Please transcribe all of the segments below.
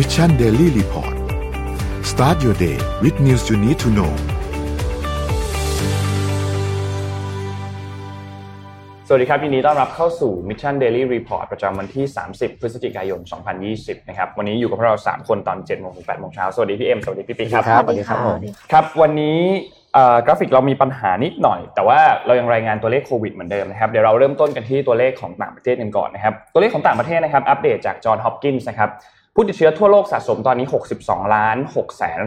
Mission Daily Report start your day with news you need to know สวัสดีครับยินดีต้อนรับเข้าสู่ Mission Daily Report ประจำวันที่ 30 พฤศจิกายน 2020 นะครับ วันนี้อยู่กับพวกเรา 3 คนตอน7โมงถึง8โมงเช้า สวัสดีพี่เอ็ม สวัสดีพี่ปิ๊กครับครับสวัสดีครับผมครับ วันนี้เอ่อกราฟิกเรามีปัญหานิดหน่อย แต่ว่าเรายังรายงานตัวเลขโควิดเหมือนเดิมนะครับ เดี๋ยวเราเริ่มต้นกันที่ตัวเลขของต่างประเทศกันก่อนนะครับ ตัวเลขของต่างประเทศนะครับ อัปเดตจากจอห์นฮอปกินส์นะครับ ผู้ติดเชื้อทั่วโลกสะสมตอนนี้ 62ล้าน6แสน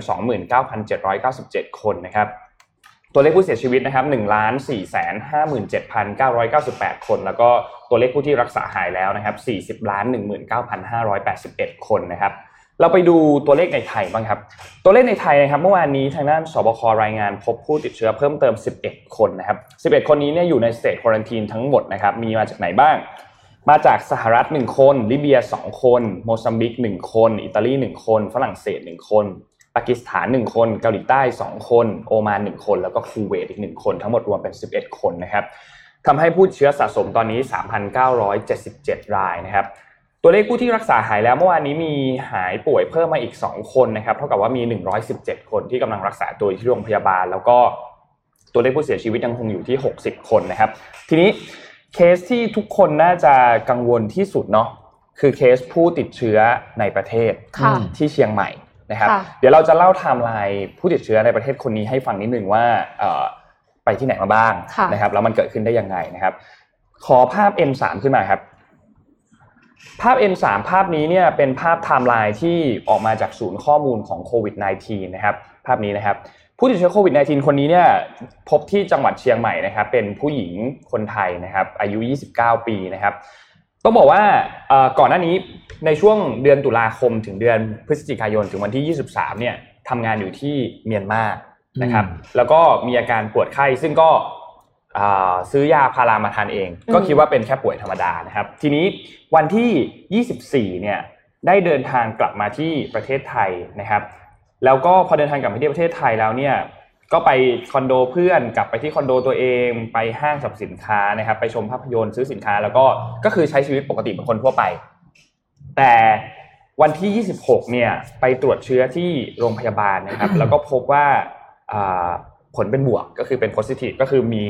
29,797 คนนะครับ ตัวเลขผู้เสียชีวิตนะครับ1ล้าน4แสน57,998 คน แล้วก็ตัวเลขผู้ที่รักษาหายแล้วนะครับ40ล้าน19,581 คนนะครับเราไปดูตัวเลขในไทยบ้างครับ ตัวเลขในไทยนะครับเมื่อวานนี้ทางด้านสบครายงานพบผู้ติดเชื้อเพิ่มเติม 11 คนนะครับ 11 คนนี้เนี่ยอยู่ในสเตทควอรันทีนทั้งหมดนะครับ มีมาจากไหนบ้าง มาจากสหรัฐ 1 คน ลิเบีย 2 คน โมซัมบิก 1 คน อิตาลี 1 คน ฝรั่งเศส 1 คน ปากีสถาน 1 คน เกาหลีใต้ 2 คน โอมาน 1 คน แล้วก็คูเวตอีก 1 คน ทั้งหมดรวมเป็น 11 คนนะครับทำให้ผู้เชื้อสะสมตอนนี้ 3,977 รายนะครับ ตัวเลขผู้ที่รักษาหายแล้วเมื่อวานนี้มีหายป่วยเพิ่มมาอีก 2 คนนะครับ เท่ากับว่ามี 117 คนที่กำลังรักษาตัวอยู่ที่โรงพยาบาล แล้วก็ตัวเลขผู้เสียชีวิตยังคงอยู่ที่ 60 คนนะครับ ทีนี้ เคสที่ทุกคนน่าจะกังวลที่สุดเนาะคือเคสผู้ติดเชื้อในประเทศค่ะที่เชียงใหม่นะครับค่ะเดี๋ยวเราจะเล่าไทม์ไลน์ผู้ติดเชื้อในประเทศคนนี้ให้ฟังนิดนึงว่าเอ่อไปที่ไหนมาบ้างค่ะนะครับแล้วมันเกิดขึ้นได้ยังไงนะครับ ขอภาพ M3 ขึ้นมาครับ ภาพ M3 ภาพนี้เนี่ยเป็นภาพไทม์ไลน์ที่ออกมาจากศูนย์ข้อมูลของโควิด -19 นะครับภาพนี้นะครับ ผู้ติดเชื้อโควิด -19 คนนี้เนี่ยพบที่จังหวัดเชียงใหม่นะครับ เป็นผู้หญิงคนไทยนะครับ อายุ 29 ปีนะครับ ต้องบอกว่าเอ่อก่อนหน้านี้ในช่วงเดือนตุลาคมถึงเดือนพฤศจิกายนถึงวันที่ 23 เนี่ยทำงานอยู่ที่เมียนมานะครับ แล้วก็มีอาการปวดไข้ซึ่งก็อ่าซื้อยาพารามาทานเอง ก็คิดว่าเป็นแค่ป่วยธรรมดานะครับ ทีนี้วันที่ 24 เนี่ยได้เดินทางกลับมาที่ประเทศไทยนะครับ แล้วก็พอเดินทางกลับมาที่ประเทศไทยแล้วเนี่ยก็ไปคอนโดเพื่อนกลับไปที่คอนโดตัวเองไปห้างสรรพสินค้านะครับ ไปชมภาพยนตร์ซื้อสินค้า แล้วก็ก็คือใช้ชีวิตปกติเหมือนคนทั่วไป แต่วันที่ 26 เนี่ยไปตรวจเชื้อที่โรงพยาบาลนะครับ แล้วก็พบว่าผลเป็นบวกก็คือเป็น positive ก็คือมี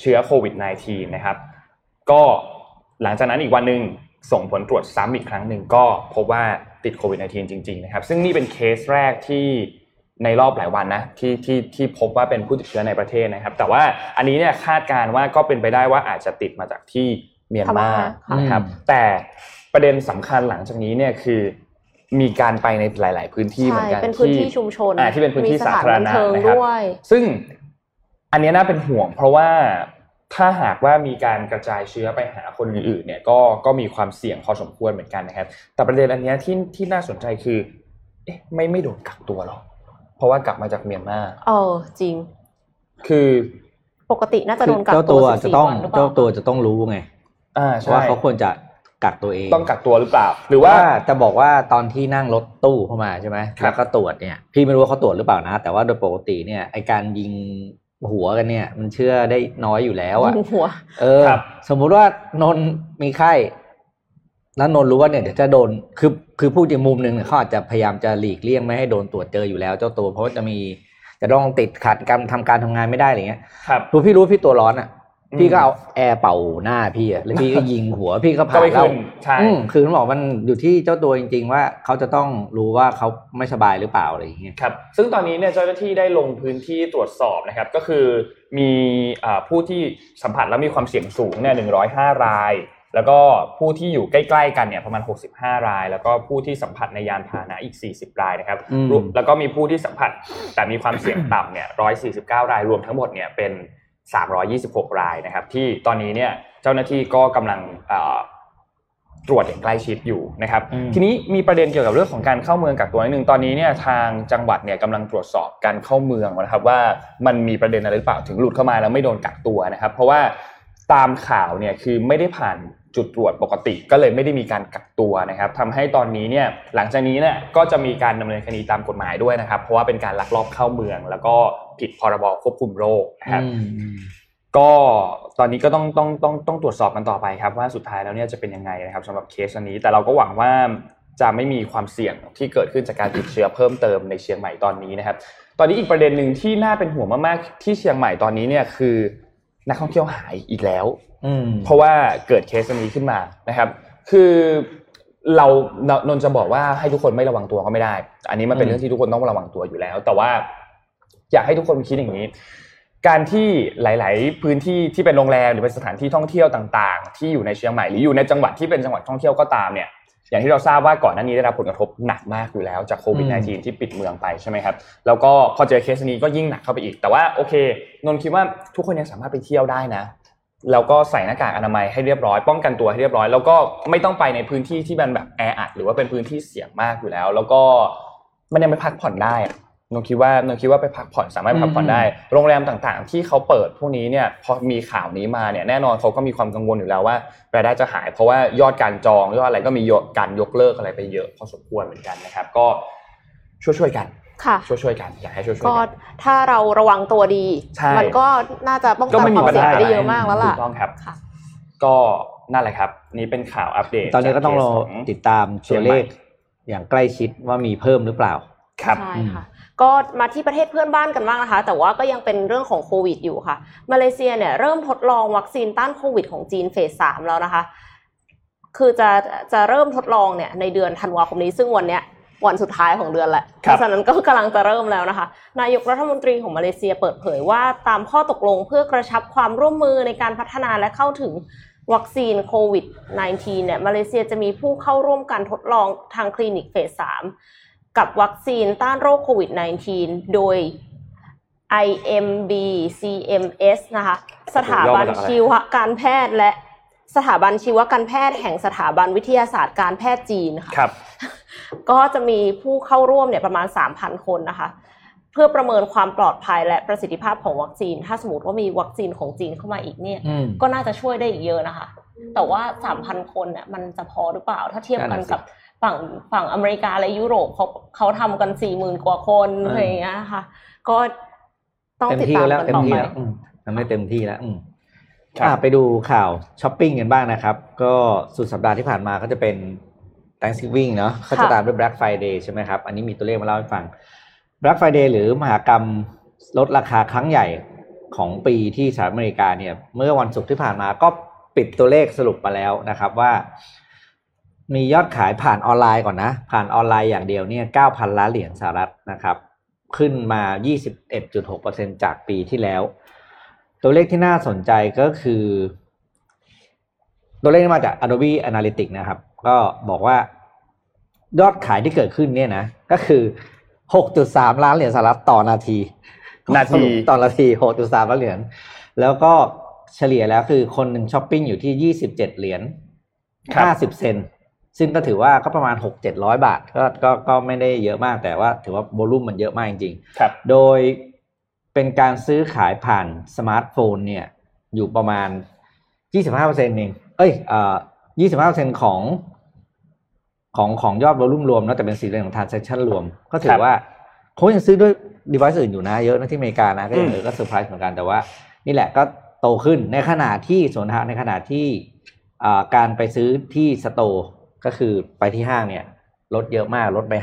เชื้อโควิด -19 นะครับ ก็หลังจากนั้นอีกวันหนึ่ง ส่งผลตรวจซ้ำอีกครั้งหนึ่งก็พบว่าติดโควิด -19 จริงๆนะครับซึ่งนี่เป็นเคสแรกที่ในรอบหลายวันนะที่ที่ที่พบว่าเป็นผู้ติดเชื้อในประเทศนะครับ แต่ว่าอันนี้เนี่ยคาดการณ์ว่าก็เป็นไปได้ว่าอาจจะติดมาจากที่เมียนมาพม่าค่ะนะครับแต่ประเด็นสำคัญหลังจากนี้เนี่ยคือมีการไปในหลาย ๆ พื้นที่เหมือนกันเป็นพื้นที่ชุมชนอ่าที่เป็นพื้นที่มีสาธารณะบัเทิงนะครับด้วยซึ่งอันเนี้ยน่าเป็นห่วง เพราะว่า ถ้าหากว่ามีการกระจายเชื้อไปหาคนอื่นๆเนี่ยก็ก็มีความเสี่ยงพอสมควรเหมือนกันนะครับ แต่ประเด็นอันเนี้ยที่ที่น่าสนใจคือเอ๊ะไม่ไม่โดนกักตัวหรอเพราะว่ากลับมาจากเมียนมาเออจริง คือปกติน่าจะคืโดอนกักเจ้าตัตัวว14จะต้องวันหรือเปล่าเจ้าตัวจะต้องรู้ไงอ่าใช่ว่าเขาควรจะกักตัวเอง ต้องกักตัวหรือเปล่า หรือว่าว่าจะบอกว่าตอนที่นั่งรถตู้เข้ามาใช่ไหมครับแล้วก็ตรวจเนี่ย พี่ไม่รู้ว่าเขาตรวจหรือเปล่านะ แต่ว่าโดยปกติเนี่ยไอการยิง หัวกันเนี่ย มันเชื่อได้น้อยอยู่แล้วอะยิงหัว เออครับสมมุติว่านนท์มีไข้แล้วนนท์รู้ว่าเนี่ยเดี๋ยวจะโดนคือคือพูดอีกมุมหนึ่งเนี่ยเขาอาจจะพยายามจะหลีกเลี่ยงไม่ให้โดนตรวจเจออยู่แล้ว เจ้าตัวเพราะว่าจะมีจะต้องติดขัดการทำการทำงานไม่ได้อะไรเงี้ยครับคือพี่รู้ว่าพี่ตัวร้อนอะอืม พี่ก็เอาแอร์เป่าหน้าพี่อะแล้วพี่ก็ยิงหัวพี่ก็ก็ผ่าไม่แล้วขึ้นใช่อืมคือต้องบอกมันอยู่ที่เจ้าตัวจริง ๆ ว่าเขาจะต้องรู้ว่าเขาไม่สบายหรือเปล่าอะไรอย่างเงี้ยครับซึ่งตอนนี้เนี่ยเจ้าหน้าที่ได้ลงพื้นที่ตรวจสอบนะครับก็คือมีอ่าผู้ที่สัมผัสแล้วมีความเสี่ยงสูงเนี่ย105ราย แล้วก็ผู้ที่อยู่ใกล้ๆกันเนี่ยประมาณ 65 ราย แล้วก็ผู้ที่สัมผัสในยานพาหนะอีก 40 รายนะครับอืมรวมแล้วก็มีผู้ที่สัมผัสแต่มีความเสี่ยงต่ำเนี่ย149 รายรวมทั้งหมดเนี่ยเป็น 326 รายนะครับ ที่ตอนนี้เนี่ยเจ้าหน้าที่ก็กำลังอ่าตรวจอย่างใกล้ชิดอยู่นะครับอืมทีนี้มีประเด็นเกี่ยวกับเรื่องของการเข้าเมืองกักตัวนิดนึงตอนนี้เนี่ยทางจังหวัดเนี่ยกำลังตรวจสอบการเข้าเมืองนะครับ ว่ามันมีประเด็นอะไรหรือเปล่าถึงหลุดเข้ามาแล้วไม่โดนกักตัวนะครับ เพราะว่าตามข่าวเนี่ยคือไม่ได้ผ่าน จุดตรวจปกติก็เลยไม่ได้มีการกักตัวนะครับทำให้ตอนนี้เนี่ยหลังจากนี้เนี่ยก็จะมีการดำเนินคดีตามกฎหมายด้วยนะครับ เพราะว่าเป็นการลักลอบเข้าเมือง แล้วก็ผิดพรบควบคุมโรคนะครับอืมอืมก็ตอนนี้ก็ต้องต้องต้องต้องตรวจสอบกันต่อไปครับ ว่าสุดท้ายแล้วเนี่ยจะเป็นยังไงนะครับสำหรับเคสอันนี้ แต่เราก็หวังว่าจะไม่มีความเสี่ยงที่เกิดขึ้นจากการติดเชื้อเพิ่มเติมในเชียงใหม่ตอนนี้นะครับ ตอนนี้อีกประเด็นหนึ่งที่น่าเป็นห่วงมากๆที่เชียงใหม่ตอนนี้เนี่ยคือนักท่องเที่ยวหายอีกแล้วอืม เพราะว่าเกิดเคสนี้ขึ้นมานะครับ คือเรานนท์จะบอกว่าให้ทุกคนไม่ระวังตัวก็ไม่ได้ อันนี้มันเป็นอืมเรื่องที่ทุกคนต้องระวังตัวอยู่แล้ว แต่ว่าอยากให้ทุกคนคิดอย่างนี้ การที่หลาย ๆ พื้นที่ที่เป็นโรงแรมหรือเป็นสถานที่ท่องเที่ยวต่าง ๆ ที่อยู่ในเชียงใหม่หรืออยู่ในจังหวัดที่เป็นจังหวัดท่องเที่ยวก็ตามเนี่ยอย่างที่เราทราบว่าก่อนหน้านี้ได้รับผลกระทบหนักมากอยู่แล้วจากโควิด -19 ที่ปิดเมืองไปใช่ไหมครับ แล้วก็พอเจอเคสนี้ก็ยิ่งหนักเข้าไปอีก แต่ว่าโอเคนนท์คิดว่าทุกคนยังสามารถไปเที่ยวได้นะ แล้วก็ใส่หน้ากากอนามัยให้เรียบร้อย ป้องกันตัวให้เรียบร้อย แล้วก็ไม่ต้องไปในพื้นที่ที่มันแบบแออัดหรือว่าเป็นพื้นที่เสี่ยงมากอยู่แล้ว แล้วก็มันยังไปพักผ่อนได้อะนนท์คิดว่านนท์คิดว่าไปพักผ่อนสามารถไปพักผ่อนได้ โรงแรมต่างๆ ที่เขาเปิดพวกนี้เนี่ยพอมีข่าวนี้มาเนี่ยแน่นอนเขาก็มีความกังวลอยู่แล้วว่ารายได้จะหาย เพราะว่ายอดการจองยอดอะไรก็มียอดการยกเลิกอะไรไปเยอะพอสมควรเหมือนกันนะครับ ก็ช่วยๆกัน ค่ะช่วยๆกันอยากให้ช่วยๆก็กันถ้าเราระวังตัวดีใช่มันก็น่าจะป้องก็กันไม่คมีวามปัญเสี่ยงหาไปได้เยอะมากแล้วล่ะถูกต้องครับค่ะก็นั่นแหละครับ นี่เป็นข่าวอัปเดต ตอนนี้ก็ต้องรอจากเคสของติดตามตัวเลขอย่างใกล้ชิดว่ามีเพิ่มหรือเปล่าครับใช่ค่ะก็มาที่ประเทศเพื่อนบ้านกันบ้างนะคะ แต่ว่าก็ยังเป็นเรื่องของโควิดอยู่ค่ะมาเลเซียเนี่ยเริ่มทดลองวัคซีนต้านโควิดของจีนเฟสสามแล้วนะคะ คือจะจะเริ่มทดลองเนี่ยในเดือนธันวาคมนี้ซึ่งวันเนี้ย วันสุดท้ายของเดือนแหละเพครับราะฉะนั้นก็กำลังจะเริ่มแล้วนะคะ นายกรัฐมนตรีของมาเลเซียเปิดเผยว่าตามข้อตกลงเพื่อกระชับความร่วมมือในการพัฒนาและเข้าถึงวัคซีนโควิด -19 เนี่ยมาเลเซียจะมีผู้เข้าร่วมการทดลองทางคลินิกเฟสสามกับวัคซีนต้านโรคโควิด -19 โดย IMB CMS นะคะ สถาบันชีวการแพทย์และ สถาบันชีวการแพทย์แห่งสถาบันวิทยาศาสตร์การแพทย์จีนค่ะครับ ก็จะมีผู้เข้าร่วมเนี่ยประมาณ 3,000 คนนะคะ เพื่อประเมินความปลอดภัยและประสิทธิภาพของวัคซีน ถ้าสมมติว่ามีวัคซีนของจีนเข้ามาอีกเนี่ยอืมก็น่าจะช่วยได้อีกเยอะนะคะ แต่ว่า 3,000 คนเนี่ยมันจะพอหรือเปล่า ถ้าเทียบกันนั่นน่ะสิกับฝั่งฝั่งอเมริกาและยุโรปเขาเขาทำกัน40,000กว่าคนเออออะไรอย่างเงี้ยค่ะ ก็ต้องเต็มติดที่ตามแล้วกันเต็มต่อที่ไปแล้วอืมทำได้เต็มที่แล้วอืมครับอะ ไปดูข่าวช้อปปิ้งกันบ้างนะครับ ก็สุดสัปดาห์ที่ผ่านมาก็จะเป็น Thanksgiving เนาะเขาจะตามด้วย Black Friday ใช่ไหมครับ อันนี้มีตัวเลขมาเล่าให้ฟัง Black Friday หรือมหากรรมลดราคาครั้งใหญ่ของปีที่สหรัฐอเมริกาเนี่ย เมื่อวันศุกร์ที่ผ่านมาก็ปิดตัวเลขสรุปมาแล้วนะครับว่า มียอดขายผ่านออนไลน์ก่อนนะ ผ่านออนไลน์อย่างเดียวเนี่ย9,000ล้านเหรียญสหรัฐนะครับ ขึ้นมา 21.6%จากปีที่แล้ว ตัวเลขที่น่าสนใจก็คือ ตัวเลขที่มาจาก Adobe Analytics นะครับ ก็บอกว่ายอดขายที่เกิดขึ้นเนี่ยนะ ก็คือ 6.3 ล้านเหรียญสหรัฐต่อนาที นาทีต่อนาที 6.3 ล้านเหรียญแล้วก็เฉลี่ยแล้วคือคนหนึ่งช้อปปิ้งอยู่ที่ 27 เหรียญครับ50 เซนต์ซึ่งก็ถือว่าก็ประมาณ 6-700 บาท ก็ก็ก็ไม่ได้เยอะมากแต่ว่าถือว่า volume มันเยอะมากจริงๆครับโดย เป็นการซื้อขายผ่านสมาร์ทโฟนเนี่ยอยู่ประมาณ 25%เองเอ้ยเอ่อ25%ของของของยอด volume รวมเนอะแต่เป็นสีเรื่องของ transaction รวม ก็ถือว่าครับเขายังซื้อด้วย device อื่นอยู่นะเยอะนะที่อเมริกานะก็ยังอืมเออก็เซอร์ไพรส์เหมือนกันแต่ว่า นี่แหละก็โตขึ้นในขณะที่ส่วนทางในขณะที่อ่าการไปซื้อที่ store ก็คือไปที่ห้างเนี่ย ลดเยอะมากลดไป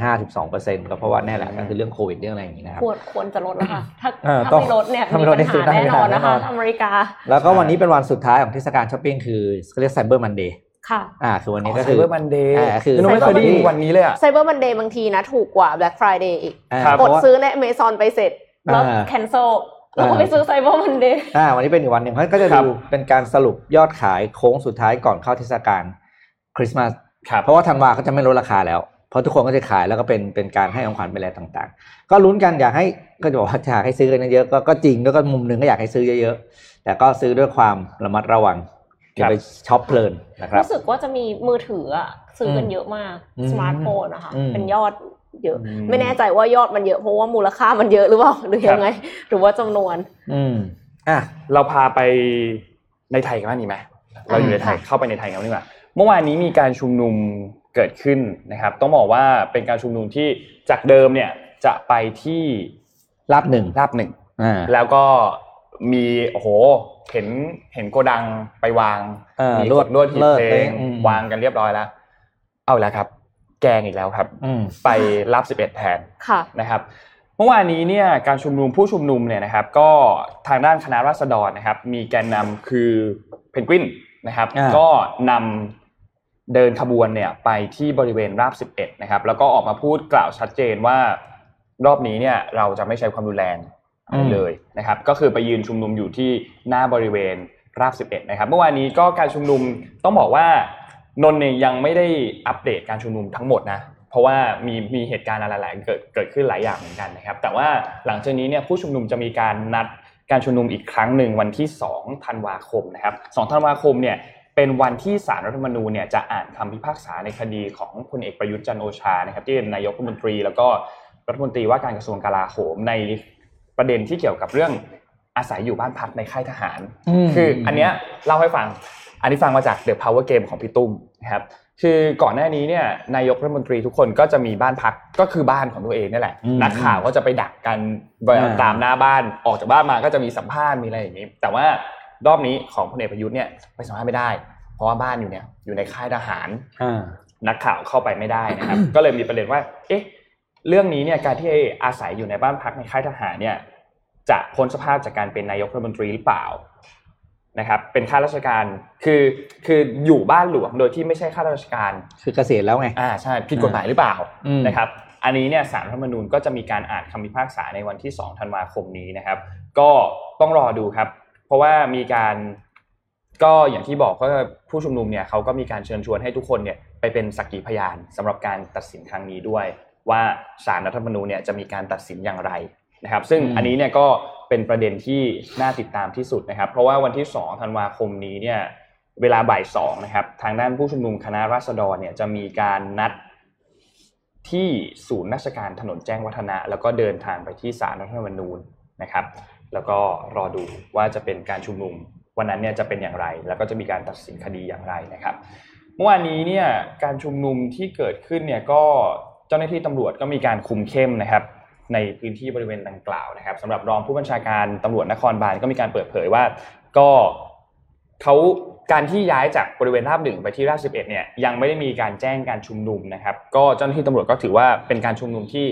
52%ก็เพราะว่าแน่แหละก็คือเรื่องโควิดเรื่องอะไรอย่างนี้นะครับควรควรจะลดแล้วค่ะถ้าเออถ้าต้องไม่ลดเนี่ยถ้าไม่มีลดปัญนี่ซื้อหาได้แน่นอนนะคะแน่นอนอเมริกา แล้วก็วันนี้เป็นวันสุดท้ายของเทศกาลช้อปปิ้งคือเขาเรียก Cyber Monday ค่ะอ่าคือวันนี้ก็คือ Cyber Monday อ่าคือนนท์ไม่เคยได้ยินวันนี้เลยอะไซเบอร์มันเดย์บางทีนะถูกกว่า Black Friday อีกอ่าครับกดเพราะว่าซื้อใน Amazon ไปเสร็จแล้วอ่า cancel แล้วก็อ่าไปซื้อ Cyber Mondayอ่าวันนี้เป็นอีกวันหนึ่งเขาก็จะครับดูเป็นการสรุปยอดขายโค้งสุดท้ายก่อนเข้าเทศกาลคริสต์มาสครับเพราะว่าธันวาเขาจะไม่ลดราคาแล้ว เพราะทุกคนก็จะขายแล้วก็เป็นเป็นการให้ของขวัญไปแล้วต่างๆ ก็ลุ้นกันอยากให้ก็จะบอกว่าอยากให้ซื้อกันเยอะๆก็ก็จริงแล้วก็มุมหนึ่งก็อยากให้ซื้อเยอะๆแต่ก็ซื้อด้วยความระมัดระวังอย่าไปช็อปเพลินนะครับรู้สึกว่าจะมีมือถืออะซื้อกันอืมเยอะมากอืมสมาร์ทโฟนนะคะอืมเป็นยอดเยอะอืมไม่แน่ใจว่ายอดมันเยอะเพราะว่ามูลค่ามันเยอะหรือเปล่าหรือยังไง หรือว่าจำนวน อืมอะเราพาไปในไทยกันบ้างดีไหมเราอยู่ในไทยค่ะเข้าไปในไทยกันบ้างดีกว่าเมื่อวานนี้มีการชุมนุม เกิดขึ้นนะครับ ต้องบอกว่าเป็นการชุมนุมที่จากเดิมเนี่ยจะไปที่รับหนึ่งราบหนึ่งอ่าแล้วก็มีโอ้โหเห็นเห็นโกดังไปวางเออมีลวดลวดหีบเลิศเพลเลยงอืมวางกันเรียบร้อยแล้ว เอาแล้วครับ แกงอีกแล้วครับอืมไปรับสิบเอ็ดแทนค่ะนะครับเมื่อวานนี้เนี่ยการชุมนุมผู้ชุมนุมเนี่ยนะครับ ก็ทางด้านคณะราษฎรนะครับ มีแกนนำคือเพนกวินนะครับอ่าก็นำ เดินขบวนเนี่ยไปที่บริเวณราบ 11 นะครับ แล้วก็ออกมาพูดกล่าวชัดเจนว่ารอบนี้เนี่ยเราจะไม่ใช้ความรุนแรงอะไรเลยนะครับ ก็คือไปยืนชุมนุมอยู่ที่หน้าบริเวณราบ 11 นะครับ เมื่อวานนี้ก็การชุมนุมต้องบอกว่านนท์เนี่ยยังไม่ได้อัปเดตการชุมนุมทั้งหมดนะ เพราะว่ามีมีเหตุการณ์อะไรหลายๆเกิดเกิดขึ้นหลายอย่างเหมือนกันนะครับ แต่ว่าหลังจากนี้เนี่ยผู้ชุมนุมจะมีการนัดการชุมนุมอีกครั้งหนึ่งวันที่ 2 ธันวาคมนะครับ 2 ธันวาคมเนี่ย เป็นวันที่ศาลรัฐธรรมนูญเนี่ยจะอ่านคำพิพากษาในคดีของพลเอกประยุทธ์จันทร์โอชานะครับที่เป็นนายกรัฐมนตรี แล้วก็รัฐมนตรีว่าการกระทรวงกลาโหมในประเด็นที่เกี่ยวกับเรื่องอาศัยอยู่บ้านพักในค่ายทหารมคืออันเนี้ยเล่าให้ฟัง อันนี้ฟังมาจาก The Power Game ของพี่ตุ้มนะครับคือก่อนหน้านี้เนี่ยนายกรัฐมนตรีทุกคนก็จะมีบ้านพักก็คือบ้านของตัวเองนี่แหละอืมนักข่าวก็จะไปดักกันอ่าตามหน้าบ้านออกจากบ้านมาก็จะมีสัมภาษณ์มีอะไรอย่างนี้ แต่ว่า รอบนี้ของพลเอกประยุทธ์เนี่ยไปสัมภาษณ์ไม่ได้ เพราะว่าบ้านอยู่เนี่ยอยู่ในค่ายทหารอ่านักข่าวเข้าไปไม่ได้นะครับ ก็เลยมีประเด็นว่า เอ๊ะ เรื่องนี้เนี่ยการที่อาศัยอยู่ในบ้านพักในค่ายทหารเนี่ยจะพ้นสภาพจากการเป็นนายกรัฐมนตรีหรือเปล่านะครับ เป็นข้าราชการคือคืออยู่บ้านหลวงโดยที่ไม่ใช่ข้าราชการ คือเกษียณแล้วไงอ่าใช่ผิดกฎหมายหรือเปล่าอืมนะครับ อันนี้เนี่ยสารรัฐธรรมนูญก็จะมีการอ่านคำพิพากษาในวันที่ 2 ธันวาคมนี้นะครับ ก็ต้องรอดูครับ เพราะว่ามีการก็อย่างที่บอกก็ผู้ชุมนุมเนี่ยเขาก็มีการเชิญชวนให้ทุกคนเนี่ยไปเป็นสักขีพยานสำหรับการตัดสินครั้งนี้ด้วย ว่าสารรัฐธรรมนูญเนี่ยจะมีการตัดสินอย่างไรนะครับ ซึ่งอันนี้เนี่ยก็เป็นประเด็นที่น่าติดตามที่สุดนะครับ เพราะว่าวันที่2ธันวาคมนี้เนี่ยเวลาบ่ายสองนะครับ ทางด้านผู้ชุมนุมคณะราษฎรเนี่ยจะมีการนัดที่ศูนย์ราชการถนนแจ้งวัฒนะ แล้วก็เดินทางไปที่ศาลรัฐธรรมนูญนะครับ แล้วก็รอดูว่าจะเป็นการชุมนุมวันนั้นเนี่ยจะเป็นอย่างไร แล้วก็จะมีการตัดสินคดีอย่างไรนะครับเมื่อวานนี้เนี่ยการชุมนุมที่เกิดขึ้นเนี่ยก็เจ้าหน้าที่ตำรวจก็มีการคุมเข้มนะครับในพื้นที่บริเวณดังกล่าวนะครับสำหรับรองผู้บัญชาการตำรวจนครบาลก็มีการเปิดเผยว่า ก็เขาการที่ย้ายจากบริเวณราบหนึ่งไปที่ราบสิบเอ็ดเนี่ยยังไม่ได้มีการแจ้งการชุมนุมนะครับ ก็เจ้าหน้าที่ตำรวจก็ถือว่าเป็นการชุมนุมที่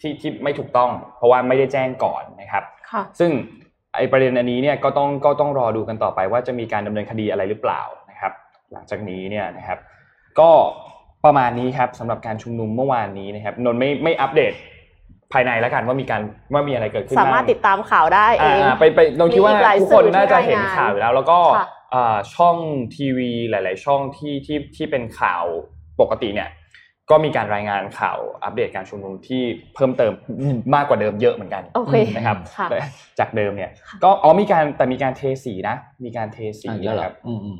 ที่ที่ไม่ถูกต้อง เพราะว่าไม่ได้แจ้งก่อนนะครับ ซึ่งไอประเด็นอันนี้เนี่ยก็ต้องก็ต้องรอดูกันต่อไปว่าจะมีการดำเนินคดีอะไรหรือเปล่านะครับ หลังจากนี้เนี่ยนะครับ ก็ประมาณนี้ครับสำหรับการชุมนุมเมื่อวานนี้นะครับนนท์ไม่ไม่อัปเดตภายในแล้วกันว่ามีการว่ามีอะไรเกิดขึ้นสามารถบ้งติดตามข่าวได้เองอ่าไปไปนนท์คิดว่ามีอีกหลายทุกคนสื่อที่น่าจะเห็นรายงานข่าวอยู่แล้ว แล้วก็ค่ะอ่าช่องทีวีหลาย ๆ ช่องที่ที่ที่เป็นข่าวปกติเนี่ย ก็มีการรายงานข่าวอัปเดตการชุมนุมที่เพิ่มเติมมากกว่าเดิมเยอะเหมือนกันโอเคนะครับค่ะแต่จากเดิมเนี่ย ก็อ๋อมีการแต่มีการเทสีนะ มีการเทสีอะอีกแล้วเหรนะอครับอืมอืม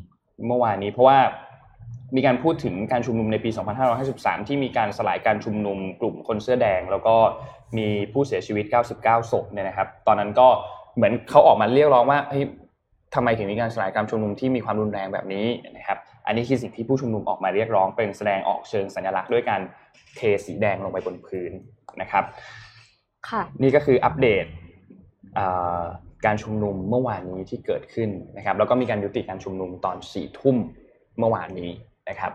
เมื่อวานนี้เพราะว่ามีการพูดถึงการชุมนุมในปี 2553 ที่มีการสลายการชุมนุมกลุ่มคนเสื้อแดง แล้วก็มีผู้เสียชีวิต 99 ศพเนี่ยนะครับ ตอนนั้นก็เหมือนเขาออกมาเรียกร้องว่าเฮ้ยทำไมถึงมีการสลายการชุมนุมที่มีความรุนแรงแบบนี้นะครับ อันนี้คือสิ่งที่ผู้ชุมนุมออกมาเรียกร้องเป็นแสดงออกเชิงสัญลักษณ์ด้วยการเทสีแดงลงไปบนพื้นนะครับค่ะนี่ก็คืออัปเดตอ่าการชุมนุมเมื่อวานนี้ที่เกิดขึ้นนะครับ แล้วก็มีการยุติการชุมนุมตอนสี่ทุ่มเมื่อวานนี้นะครับ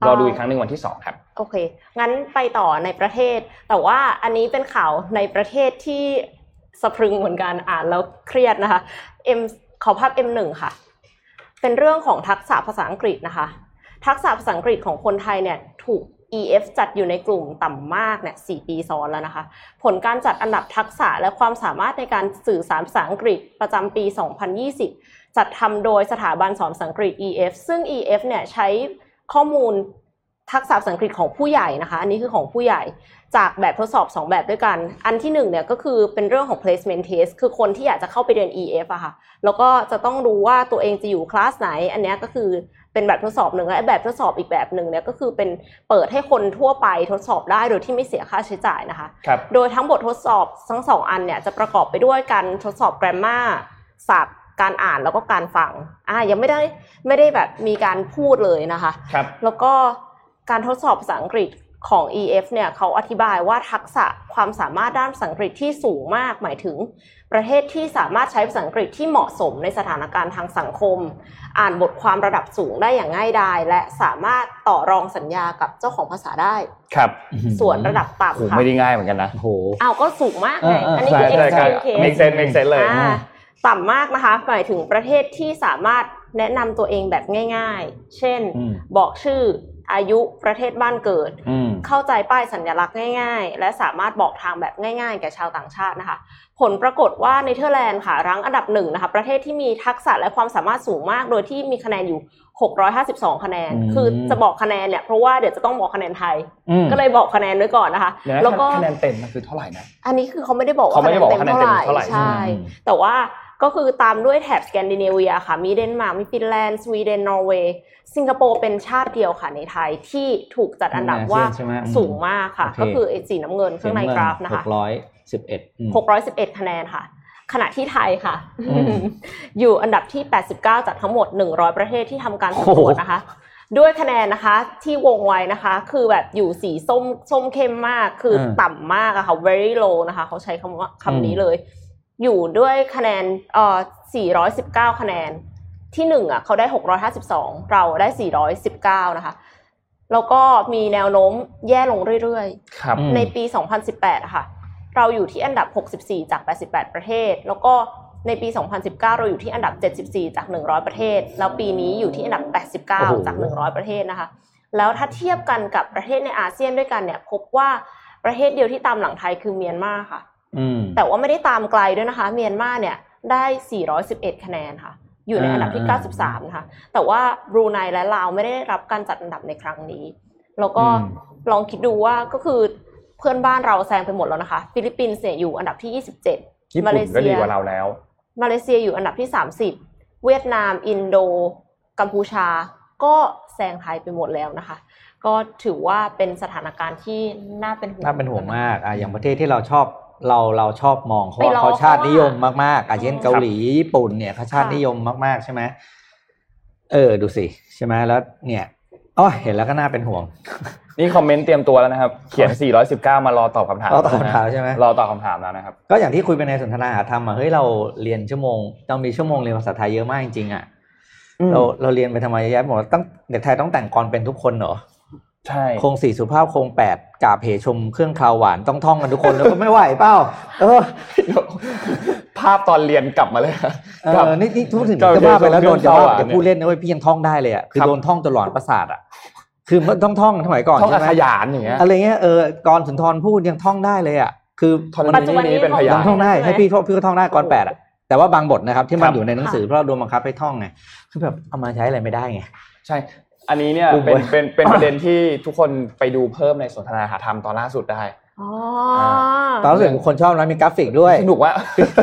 อ่ารอดูอีกครั้งหนึ่งวันที่สองครับ โอเค งั้นไปต่อในประเทศ แต่ว่าอันนี้เป็นข่าวในประเทศที่สะพรึงเหมือนกันอ่านแล้วเครียดนะคะ M ขอภาพ M1 ค่ะ เป็นเรื่องของทักษะภาษาอังกฤษนะคะ ทักษะภาษาอังกฤษของคนไทยเนี่ยถูก EF จัดอยู่ในกลุ่มต่ำมากเนี่ยสปีซ้อนแล้วนะคะ ผลการจัดอันดับทักษะและความสามารถในการสื่อสารภาษาอังกฤษประจำปี 2020 จัดทำโดยสถาบันสอนภาษาอังกฤษ EF ซึ่ง EF เนี่ยใช้ข้อมูล ทักษะภาษาอังกฤษของผู้ใหญ่นะคะ อันนี้คือของผู้ใหญ่จากแบบทดสอบ 2 แบบด้วยกัน อันที่1เนี่ยก็คือเป็นเรื่องของ placement test คือคนที่อยากจะเข้าไปเรียน EF อะค่ะ แล้วก็จะต้องรู้ว่าตัวเองจะอยู่คลาสไหน อันเนี้ยก็คือเป็นแบบทดสอบหนึ่งและแบบทดสอบอีกแบบหนึ่งเนี่ยก็คือเป็นเปิดให้คนทั่วไปทดสอบได้โดยที่ไม่เสียค่าใช้จ่ายนะคะครับโดยทั้งบททดสอบทั้งสองอันเนี่ยจะประกอบไปด้วยการทดสอบ grammar ศัพท์การอ่านแล้วก็การฟัง อ่ายังไม่ได้ไม่ได้แบบมีการพูดเลยนะคะครับแล้วก็ การทดสอบภาษาอังกฤษของ EF เนี่ยเขาอธิบายว่าทักษะความสามารถด้านภาษาอังกฤษที่สูงมาก หมายถึง ประเทศที่สามารถใช้ภาษาอังกฤษที่เหมาะสมในสถานการณ์ทางสังคม อ่านบทความระดับสูงได้อย่างง่ายดาย และสามารถต่อรองสัญญากับเจ้าของภาษาได้ ครับ ส่วนระดับโหต่ำค่ะไม่ได้ง่ายเหมือนกันนะโอ้โหอ้าวก็สูงมากไงเออเอออัอันนี้คือใช่ใช่ extreme case make sense make sense เลยอ่าต่ำมากนะคะ หมายถึงประเทศที่สามารถแนะนำตัวเองแบบง่าย ๆ เช่นอืมบอกชื่อ อายุประเทศบ้านเกิดอืมเข้าใจป้ายสัญลักษณ์ง่าย ๆ และสามารถบอกทางแบบง่าย ๆ แก่ชาวต่างชาตินะคะ ผลปรากฏว่าเนเธอร์แลนด์ค่ะรั้งอันดับหนึ่งนะคะ ประเทศที่มีทักษะและความสามารถสูงมาก โดยที่มีคะแนนอยู่ 652 คะแนนอืมคือจะบอกคะแนนเนี่ยเพราะว่าเดี๋ยวจะต้องบอกคะแนนไทยอืมก็เลยบอกคะแนนไว้ก่อนนะคะเดี๋ยวนะแล้วก็คะแนนเต็มมันคือเท่าไหร่นะ อันนี้คือเขาไม่ได้บอกว่าเขาไม่ได้บอกว่าคะแนนเต็มคะแนนเต็มเท่าเท่าไหไหร่ร่ใช่อืมแต่ว่า ก็คือตามด้วยแถบสแกนดิเนเวียค่ะ มีเดนมาร์กมีฟินแลนด์สวีเดนนอร์เวย์สิงคโปร์เป็นชาติเดียวค่ะในไทยที่ถูกจัดอันดับว่าใช่ไหมอืมสูงมากค่ะโอเคก็คือไอ้สีน้ำเงินข้างในกราฟนะหคะกร้อยสิบเอ็ด611 คะแนนค่ะขณะที่ไทยค่ะอืมอยู่อันดับที่ 89 จากทั้งหมด 100 ประเทศที่ทำการสำรวจโอ้โหนะคะ ด้วยคะแนนนะคะที่วงไว้นะคะ คือแบบอยู่สีส้มส้มเข้มมากคืออต่ำมากอะค่ะ very low นะคะ เขาใช้คำว่าคำนี้เลย อยู่ด้วยคะแนนเอ่อ419 คะแนน ที่หนึ่งอะเขาได้ 652 เราได้ 419 นะคะ แล้วก็มีแนวโน้มแย่ลงเรื่อยๆครับอืมในปี 2018อะค่ะ เราอยู่ที่อันดับ 64 จาก 88 ประเทศ แล้วก็ในปี 2019 เราอยู่ที่อันดับ 74 จาก 100 ประเทศ แล้วปีนี้อยู่ที่อันดับโอ้โห89 จาก 100 ประเทศนะคะ แล้วถ้าเทียบกันกับประเทศในอาเซียนด้วยกันเนี่ย พบว่าประเทศเดียวที่ตามหลังไทยคือเมียนมาค่ะอืม แต่ว่าไม่ได้ตามไกลด้วยนะคะ เมียนมาเนี่ยได้ 411 คะแนนค่ะ อยู่ในอันดับที่อ่า93 นะคะ แต่ว่าบรูไนและลาวไม่ได้รับการจัดอันดับในครั้งนี้ แล้วก็อืมลองคิดดูว่าก็คือเพื่อนบ้านเราแซงไปหมดแล้วนะคะ ฟิลิปปินส์เนี่ยอยู่อันดับที่ญี่27ปุ่มานเลก็เซีดียกว่าเราแล้ว มาเลเซียอยู่อันดับที่ 30 เวียดนาม อินโด กัมพูชา ก็แซงไทยไปหมดแล้วนะคะ ก็ถือว่าเป็นสถานการณ์ที่น่าเป็นห่วง น่าเป็นห่วงมาก อะอย่างประเทศที่เราชอบ เราเราชอบมองเขาไปว่าล้อเขาชาตินิยมเขาอะมากๆอะเช่นอืมเกาหลีญี่ปุ่นเนี่ยเขาชาติค่ะนิยมมากๆใช่ไหมเออดูสิใช่ไหมแล้วเนี่ยอ๋อเห็นแล้วก็น่าเป็นห่วง นี่คอมเมนต์เตรียมตัวแล้วนะครับ เขียน 419 มารอตอบคำถามรอตอบคำถามใช่ไหมรอตอบคำถามแล้วนะครับ ก็อย่างที่คุยไปในสนทนาหาธรรมอะเฮ้ยเราเรียนชั่วโมงต้องมีชั่วโมงเรียนภาษาไทยเยอะมากจริงๆอะเราเราเรียนไปทำไมเยอะแยะหมดต้องเด็กไทยต้องแต่งกรเป็นทุกคนเหรอ ใช่โครงสี่สุภาพโครงแปดกาบเหชมเครื่องคาวหวานต้องท่องกันทุกคนแล้วก็ไม่ไหวเปล่าเออ ภาพตอนเรียนกลับมาเลยเออนี่นี่พูดถึงกับจะว่าไปแล้วเรื่โดองนจะว่าเรื่องจะพูดเล่นนะเว้ยพี่ยังท่องได้เลยอะคือครับโดนท่องจนหลอนประสาทอะคือมันต้องท่องสมัยก่อนท่องใช่อาไหมขยานอย่างเงี้ยอะไรเงี้ยเออกรสุนทรพูดยังท่องได้เลยอะคือธรมันปัจจุบันนี้นี่เป็นพยายันงท่องได้ใช่ไหมให้พี่ท่องพี่ก็ท่องได้กรแปดอะแต่ว่าบางบทนะครับที่ครัมันบอยู่ในหนังสือเพราะเราโดนบังคับให้ท่องไงคือแบบเอามาใช้อะไรไม่ได้ไงใช่ อันนี้เนี่ยอุ้มเป็นไว้เป็นเป็นประเด็นที่ทุกคนไปดูเพิ่มในสนทนาหาธรรมตอนล่าสุดได้อ๋อตอนรู้สึกคนชอบนะมีกราฟิกด้วยสนุกว่า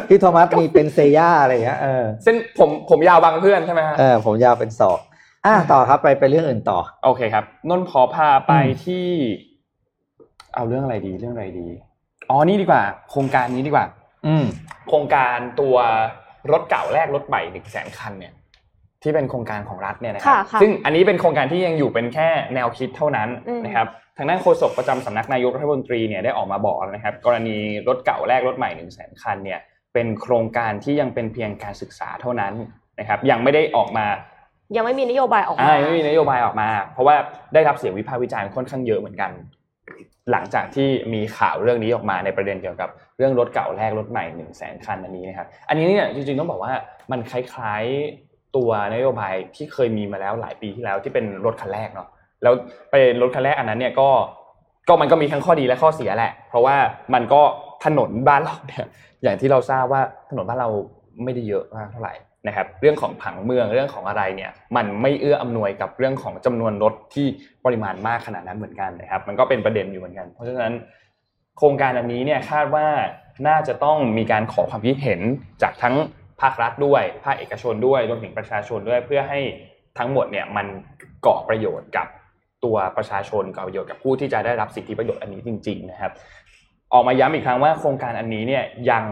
พี่โทมัสมีเป็นเซย่าอะไรอย่างเงี้ยเออเส้นผมผมยาวบางเพื่อนใช่ไหมฮะเออผมยาวเป็นศอกอะต่อครับไปไปเรื่องอื่นต่อ โอเคครับนนท์ขอพาไปอืมที่ เอาเรื่องอะไรดีเรื่องอะไรดีอ๋อนี่ดีกว่า โครงการนี้ดีกว่า อืม โครงการตัวรถเก่าแลกรถใหม่หนึ่งแสนคันเนี่ย ที่เป็นโครงการของรัฐเนี่ยนะครัค่ะค่ะซึ่งอันนี้เป็นโครงการที่ยังอยู่เป็นแค่แนวคิดเท่านั้นอืมนะครับทางด้านโฆษกประจำสำนักนายกรัฐมนตรีเนี่ยได้ออกมาบอกแล้วนะครับ กรณีรถเก่าแลกรถใหม่หนึ่งแสนคันเนี่ยเป็นโครงการที่ยังเป็นเพียงการศึกษาเท่านั้นนะครับยังไม่ได้ออกมา ยังไม่มีนโยบายออกมาอ่าไม่มีนโยบายออกมา เพราะว่าได้รับเสียงวิพากษ์วิจารณ์ค่อนข้างเยอะเหมือนกัน หลังจากที่มีข่าวเรื่องนี้ออกมาในประเด็นเกี่ยวกับเรื่องรถเก่าแลกรถใหม่หนึ่งแสนคันอันนี้นะครับอันนี้เนี่ยจริงๆต้องบอกว่ามันคล้ายๆ ตัวนโยบายที่เคยมีมาแล้วหลายปีที่แล้วที่เป็นรถคันแรกเนาะแล้วไปรถคันแรกอันนั้นเนี่ยก็ก็มันก็มีทั้งข้อดีและข้อเสียแหละ เพราะว่ามันก็ถนนบ้านเราเนี่ยอย่างที่เราทราบว่าถนนบ้านเราไม่ได้เยอะมากเท่าไหร่นะครับเรื่องของผังเมืองเรื่องของอะไรเนี่ยมันไม่เอื้ออำนวยกับเรื่องของจำนวนรถที่ปริมาณมากขนาดนั้นเหมือนกันนะครับ มันก็เป็นประเด็นอยู่เหมือนกัน เพราะฉะนั้นโครงการอันนี้เนี่ยคาดว่าน่าจะต้องมีการขอความคิดเห็นจากทั้ง ภาครัฐด้วย ภาคเอกชนด้วยรวมถึงประชาชนด้วย เพื่อให้ทั้งหมดเนี่ยมันก่อประโยชน์กับตัวประชาชนก่อประโยชน์กับผู้ที่จะได้รับสิทธิประโยชน์อันนี้จริง ๆ นะครับ ออกมาย้ำอีกครั้งว่าโครงการอันนี้เนี่ยยัง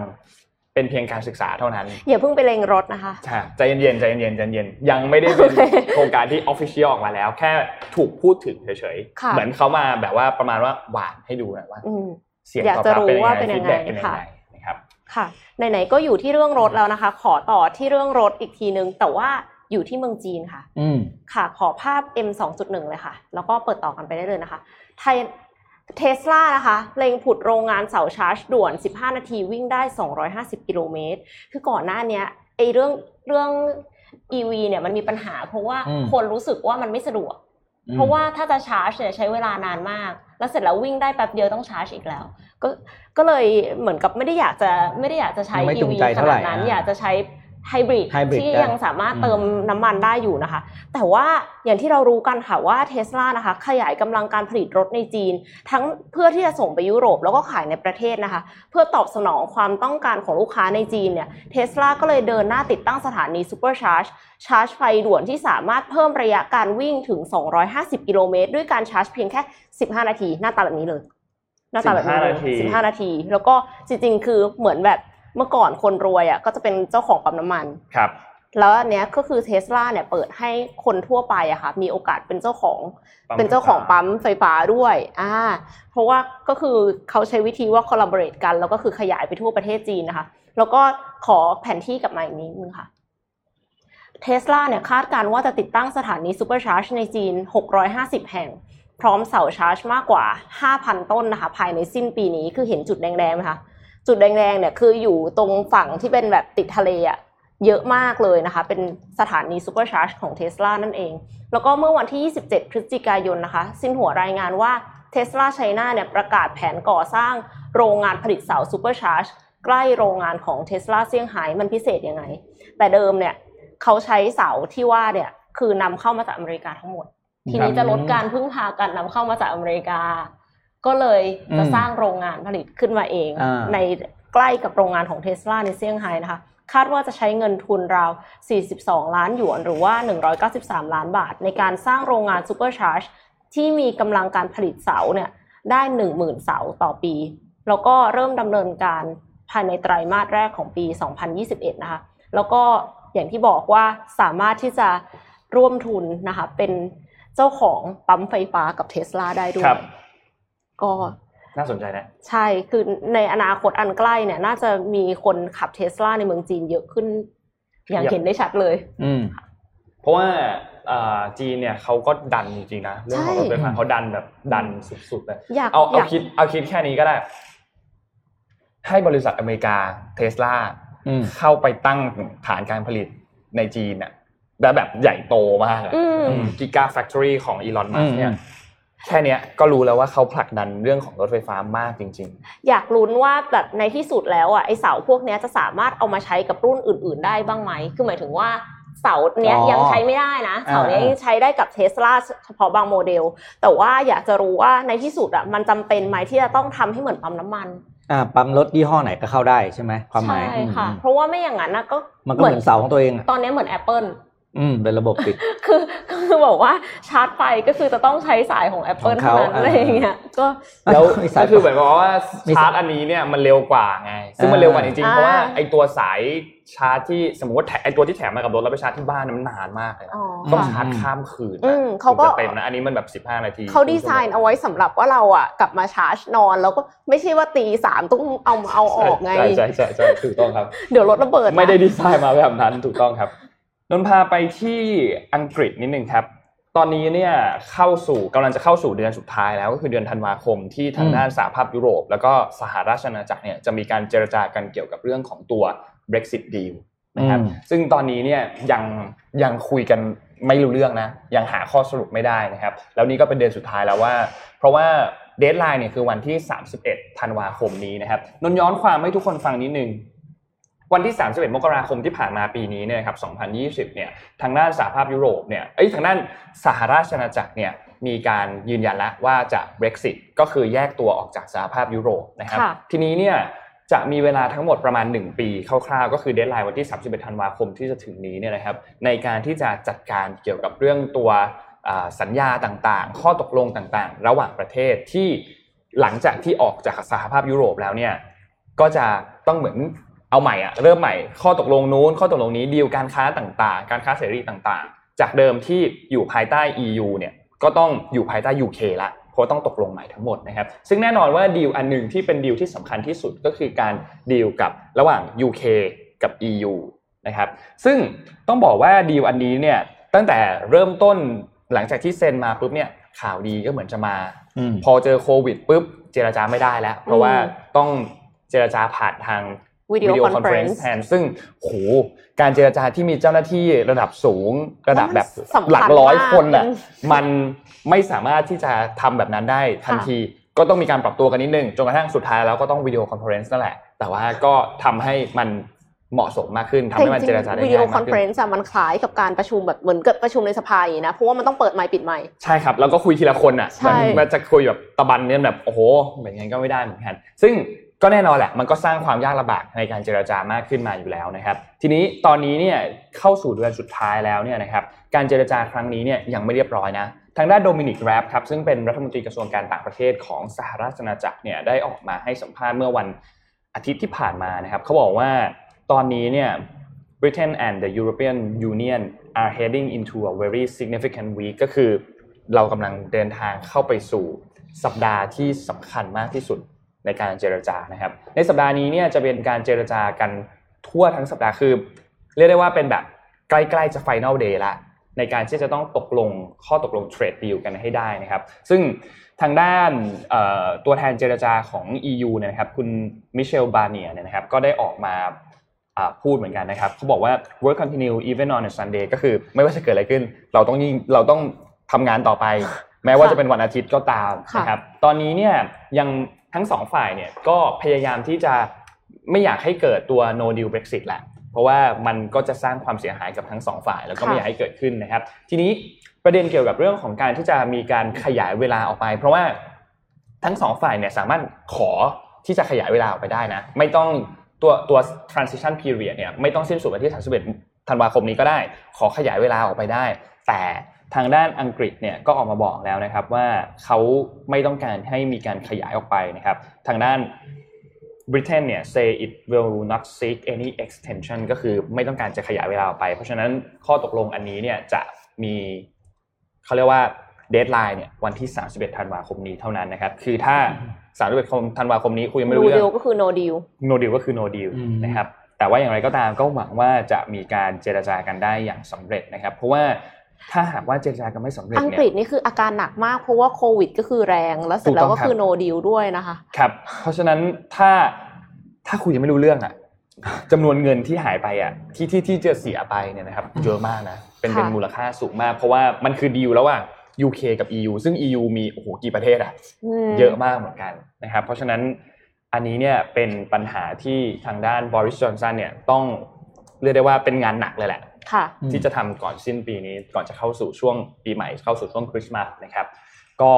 เเป็นเพียงการศึกษาเท่านั้นอย่าเพิ่งไปเล็งรถนะคะใช่ใจเย็นๆใจเย็นๆใจเย็นๆยังไม่ได้เป็นโอเคโครงการที่ official ออกมาแล้ว แค่ถูกพูดถึงเฉยๆค่ะเหมือนเขามาแบบว่าประมาณว่าหว่านให้ดูหน่อยว่าอืมอยากจะรู้ว่าเสียงตอบรับเป็นยังไงเป็นยังไง feedback เป็นยังไงนะค่ะ ครับค่ะไหนๆก็อยู่ที่เรื่องรถแล้วนะคะ ขอต่อที่เรื่องรถอีกทีนึง แต่ว่าอยู่ที่เมืองจีนค่ะอืมค่ะ ขอภาพ M 2.1เลยค่ะ แล้วก็เปิดต่อกันไปได้เลยนะคะ ไทยเทสลานะคะเล็งผุดโรงงานเสาชาร์จด่วน 15 นาทีวิ่งได้ 250 กิโลเมตร คือก่อนหน้าเนี้ยไอเรื่องเรื่อง EV เนี่ยมันมีปัญหา เพราะว่าอืมคนรู้สึกว่ามันไม่สะดวก เพราะว่าถ้าจะชาร์จเนี่ยใช้เวลานานมาก แล้วเสร็จแล้ววิ่งได้แป๊บเดียวต้องชาร์จอีกแล้ว ก็ก็เลยเหมือนกับไม่ได้อยากจะไม่ได้อยากจะใช้ไม่จู EV งใจขเท่าไหร่นาดนั้นอ่าอยากจะใช้ไฮบริด hybrid ที่ได้ยังสามารถอืมเติมน้ำมันได้อยู่นะคะ แต่ว่าอย่างที่เรารู้กันค่ะว่าเทสลานะคะ ขยายกำลังการผลิตรถในจีน ทั้งเพื่อที่จะส่งไปยุโรปแล้วก็ขายในประเทศนะคะ เพื่อตอบสนองความต้องการของลูกค้าในจีนเนี่ยเทสลาก็เลยเดินหน้าติดตั้งสถานี supercharge ชาร์จไฟด่วนที่สามารถเพิ่มระยะการวิ่งถึง 250 กิโลเมตรด้วยการชาร์จเพียงแค่ 15 นาทีหน้าตาแบบนี้เลย หน้าตาแบบนี้เลย15นาที15นาที แล้วก็จริงๆ คือเหมือนแบบเมื่อก่อนคนรวยอะก็จะเป็นเจ้าของปั๊มน้ำมันครับแล้วอันเนี้ยก็คือเทสลาเนี่ยเปิดให้คนทั่วไปอะค่ะมีโอกาสเป็นเจ้าของปั๊มเป็นเจ้าของไฟฟ้าปั๊มไฟฟ้าด้วยอ่าเพราะว่าก็คือเขาใช้วิธีว่า collaborate กัน แล้วก็คือขยายไปทั่วประเทศจีนนะคะ แล้วก็ขอแผนที่กลับมาอีกนิดนึงค่ะเทสลาเนี่ยคาดการณ์ว่าจะติดตั้งสถานี supercharge ในจีน 650 แห่ง พร้อมเสาชาร์จมากกว่า 5,000 ต้นนะคะ ภายในสิ้นปีนี้คือเห็นจุดแดงๆไหมคะจุดแดงๆเนี่ยคืออยู่ตรงฝั่งที่เป็นแบบติดทะเลอะเยอะมากเลยนะคะ เป็นสถานี supercharge ของเทสลานั่นเอง แล้วก็เมื่อวันที่ 27 พฤศจิกายนนะคะ ซินหัวรายงานว่า Tesla China เนี่ยประกาศแผนก่อสร้างโรงงานผลิตเสา supercharge ใกล้โรงงานของเทสลาเซี่ยงไฮ้มันพิเศษยังไง แต่เดิมเนี่ยเขาใช้เสาที่ว่าเนี่ยคือนำเข้ามาจากอเมริกาทั้งหมด ทีนี้จะลดการพึ่งพาการนำเข้ามาจากอเมริกา ก็เลยจะอืมสร้างโรงงานผลิตขึ้นมาเองอ่าในใกล้กับโรงงานของเทสลาในเซี่ยงไฮ้นะคะคาดว่าจะใช้เงินทุนราว 42 ล้านหยวน หรือว่า 193 ล้านบาท ในการสร้างโรงงาน supercharge ที่มีกำลังการผลิตเสาเนี่ยได้ 10,000 เสาต่อปี แล้วก็เริ่มดำเนินการภายในไตรมาสแรกของปี 2021 นะคะ แล้วก็อย่างที่บอกว่าสามารถที่จะร่วมทุนนะคะเป็น เจ้าของปั๊มไฟฟ้ากับเทสลาได้ด้วครัยบก็น่าสนใจนะ ใช่คือในอนาคตอันใกล้เนี่ย น่าจะมีคนขับเทสลาในเมืองจีนเยอะขึ้น อย่างเยอะเห็นได้ชัดเลย อืมเพราะว่าอ่าจีนเนี่ยเขาก็ดันจริงๆนะเรื่องของรถไฟฟ้าเขาดันแบบดันสุดๆเลยอยากเอาเอาอยากคิดเอาคิดแค่นี้ก็ได้ ให้บริษัทอเมริกาเทสลาอืมเข้าไปตั้งฐานการผลิตในจีนน่ะ แบบแบบใหญ่โตมากอืม Gigafactory ของ Elon Musk เนี่ยอืมแค่เนี้ยก็รู้แล้วว่าเขาผลักดันเรื่องของรถไฟฟ้ามากจริงอยากลุ้นว่าแบบในที่สุดแล้วอะไอเสาพวกเนี้ยจะสามารถเอามาใช้กับรุ่นอื่น ๆ ได้บ้างไหมคือหมายถึงว่าเสาเนี้ยอ๋อยังใช้ไม่ได้นะเสาเนี้ยอ่ายัยังใช้ได้กับเทสลาเฉพาะบางโมเดล แต่ว่าอยากจะรู้ว่าในที่สุดอะมันจำเป็นไหมที่จะต้องทำให้เหมือนปั๊มน้ำมันอ่าปั๊มรถยี่ห้อไหนก็เข้าได้ใช่ไหมความหมายใช่ค่ะอืมเพราะว่าไม่อย่างนั้นนะก็มันก็เหมือนเสาของตัวเองอะตอนนี้เหมือน Apple อืมเป็นระบบปิด คือคือบอกว่าชาร์จไฟก็คือจะต้องใช้สายของ Apple ของเท่าเขานั้นอ่าอะไรอย่างเงี้ยก็ๆแล้วมีสายก็คือเหมือนกับว่ามีชาสายร์จอันนี้เนี่ยมันเร็วกว่าไง ซึ่งมันอ่าเร็วกว่าจริงๆอ่าเพราะว่าไอตัวสายชาร์จที่สมมติว่าแถไอตัวที่แถมมากับรถแล้วไปชาร์จที่บ้านน่ะมันนานมากเลยนะอ๋อต้องค่ะชาร์จข้ามคืนอืนะมเขาก็ถึงจะเต็มนะอันนี้มันแบบ 15 นาทีเขาดีไซน์เอาไว้สำหรับว่าเราอะกลับมาชาร์จนอนแล้วก็ไม่ใช่ว่าตีสามต้องเอาเอาออกไงใช่ใช่ใช่ใช่ถูกต้องครับ เดี๋ยวรถระเบิดนะไม่ได้ดีไซน์มาแบบนั้นถูกต้องครับ นนท์พาไปที่อังกฤษนิดนึงครับ ตอนนี้เนี่ยเข้าสู่กำลังจะเข้าสู่เดือนสุดท้ายแล้วก็คือเดือนธันวาคมที่ทางอืมด้านสหภาพยุโรป แล้วก็สหราชอาณาจักรเนี่ยจะมีการเจรจากันเกี่ยวกับเรื่องของตัว Brexit deal นะครับอืมซึ่งตอนนี้เนี่ยยังยังคุยกันไม่รู้เรื่องนะยังหาข้อสรุปไม่ได้นะครับ แล้วนี่ก็เป็นเดือนสุดท้ายแล้วว่า เพราะว่าเดทไลน์เนี่ยคือวันที่ 31 ธันวาคมนี้นะครับนนย้อนความให้ทุกคนฟังนิดนึง วันที่ 31 มกราคมที่ผ่านมาปีนี้เนี่ยครับ 2020 เนี่ย ทางด้านสหภาพยุโรปเนี่ย เอ้ย ทางด้านสหราชอาณาจักรเนี่ย มีการยืนยันแล้วว่าจะ Brexit ก็คือแยกตัวออกจากสหภาพยุโรปนะครับค่ะทีนี้เนี่ยจะมีเวลาทั้งหมดประมาณ 1 ปีคร่าวๆ ก็คือเดทไลน์วันที่ 31 ธันวาคมที่จะถึงนี้เนี่ยนะครับ ในการที่จะจัดการเกี่ยวกับเรื่องตัวอ่าสัญญาต่างๆ ข้อตกลงต่างๆ ระหว่างประเทศที่หลังจากที่ออกจากสหภาพยุโรปแล้วเนี่ย ก็จะต้องเหมือน เอาใหม่อะเริ่มใหม่ข้อตกลงนู้นข้อตกลงนี้ดีลการค้าต่างๆ การค้าเสรีต่างๆ จากเดิมที่อยู่ภายใต้ EU เนี่ยก็ต้องอยู่ภายใต้ UK ละเพราะต้องตกลงใหม่ทั้งหมดนะครับซึ่งแน่นอนว่าดีลอันหนึ่งที่เป็นดีลที่สำคัญที่สุดก็คือการดีลกับระหว่าง UK กับ EU นะครับซึ่งต้องบอกว่าดีลอันนี้เนี่ยตั้งแต่เริ่มต้นหลังจากที่เซ็นมาปุ๊บเนี่ยข่าวดีก็เหมือนจะมาอืมพอเจอโควิดปุ๊บเจรจาไม่ได้แล้ว เพราะว่าต้องเจรจาผ่านทาง video conference แทนซึ่งโหการเจรจาที่มีเจ้าหน้าที่ระดับสูง ระดับแบบสำคัญหลักร้อยมากคนน่ะอืมมันไม่สามารถที่จะทำแบบนั้นได้ทันค่ะที ก็ต้องมีการปรับตัวกันนิดนึงจนกระทั่งสุดท้ายแล้วก็ต้อง video conference นั่นแหละ แต่ว่าก็ทำให้มันเหมาะสมมากขึ้นทำให้มันเจรจาได้วิดีโอง่ายคอมานกเฟรขึ้นนซ์อะมันคล้ายกับการประชุมแบบเหมือนกับประชุมในสภาอย่างนี้นะเพราะว่ามันต้องเปิดไมค์ปิดไมค์ใช่ครับแล้วก็คุยทีละคนอะใช่มันมันจะคุยแบบตะบันเนี่ยแบบโอ้โหแบบนี้ก็ไม่ได้เหมือนกันซึ่ง ก็แน่นอนแหละมันก็สร้างความยากลำบากในการเจรจามากขึ้นมาอยู่แล้วนะครับ ทีนี้ตอนนี้เนี่ยเข้าสู่เดือนสุดท้ายแล้วเนี่ยนะครับการเจรจาครั้งนี้เนี่ยยังไม่เรียบร้อยนะทางด้านโดมินิกแรปครับซึ่งเป็นรัฐมนตรีกระทรวงการต่างประเทศของสหราชอาณาจักรเนี่ยได้ออกมาให้สัมภาษณ์เมื่อวันอาทิตย์ที่ผ่านมานะครับเขาบอกว่าตอนนี้เนี่ย Britain and the European Union are heading into a very significant week ก็คือเรากำลังเดินทางเข้าไปสู่สัปดาห์ที่สำคัญมากที่สุด ในการเจรจานะครับ ในสัปดาห์นี้เนี่ยจะเป็นการเจรจากันทั่วทั้งสัปดาห์คือ เรียกได้ว่าเป็นแบบใกล้ๆจะ Final Day ละในการที่จะต้องตกลงข้อตกลงเทรดดีลกันให้ได้นะครับ ซึ่งทางด้านเอ่อตัวแทนเจรจาของ EU เนี่ยนะครับคุณมิเชลบาเนียเนี่ยนะครับก็ได้ออกมาอ่าพูดเหมือนกันนะครับเขาบอกว่า work continue even on a Sunday ก็คือไม่ว่าจะเกิดอะไรขึ้น เราต้องยิ่งเราต้องทำงานต่อไป แม้ว่าจะเป็นวันอาทิตย์ก็ตามค่ะนะครับตอนนี้เนี่ยยัง ทั้งสองฝ่ายเนี่ยก็พยายามที่จะไม่อยากให้เกิดตัว no deal Brexit แหละ เพราะว่ามันก็จะสร้างความเสียหายกับทั้งสองฝ่าย แล้วก็ไม่อยากให้เกิดขึ้นนะครับ ทีนี้ประเด็นเกี่ยวกับเรื่องของการที่จะมีการขยายเวลาออกไป เพราะว่าทั้งสองฝ่ายเนี่ยสามารถขอที่จะขยายเวลาออกไปได้นะ ไม่ต้องตัวตัว transition period เนี่ยไม่ต้องสิ้นสุดวันที่ 31 ธันวาคมนี้ก็ได้ ขอขยายเวลาออกไปได้ แต่ ทางด้านอังกฤษเนี่ยก็ออกมาบอกแล้วนะครับว่าเขาไม่ต้องการให้มีการขยายออกไปนะครับทางด้าน Britain เนี่ย say it will not seek any extension ก็คือไม่ต้องการจะขยายเวลาออกไป เพราะฉะนั้นข้อตกลงอันนี้เนี่ยจะมีเขาเรียกว่าเดทไลน์เนี่ยวันที่ 31 ธันวาคมนี้เท่านั้นนะครับ คือถ้า 31 ธันวาคมนี้คุยยังไม่ no รู้เรื่ deal องก็คือ no deal no deal ก็คือ no deal อืมนะครับแต่ว่าอย่างไรก็ตามก็หวังว่าจะมีการเจรจากันได้อย่างสำเร็จนะครับ เพราะว่า ถ้าหากว่าเจรจากันไม่สำเร็จอังเนี่กฤษยนี่คืออาการหนักมากเพราะว่าโควิด ก็คือแรงแล้วเสร็จแล้วก็คือ no deal ด้วยนะคะครับ เพราะฉะนั้นถ้าถ้าคุยยังไม่รู้เรื่องอะจำนวนเงินที่หายไปอะที่ที่ที่จะเสียไปเนี่ยนะครับเยอะมากนะเป็นเป็นค่ะมูลค่าสูงมาก เพราะว่ามันคือดีลระหว่าง UK กับ EU ซึ่ง EU มีโอ้โหกี่ประเทศอะมเยอะมากเหมือนกันนะครับ เพราะฉะนั้นอันนี้เนี่ยเป็นปัญหาที่ทางด้านบริสจอนสันเนี่ยต้อง เรียกได้ว่าเป็นงานหนักเลยแหละค่ะอืมที่จะทำก่อนสิ้นปีนี้ก่อนจะเข้าสู่ช่วงปีใหม่เข้าสู่ช่วงคริสต์มาสนะครับก็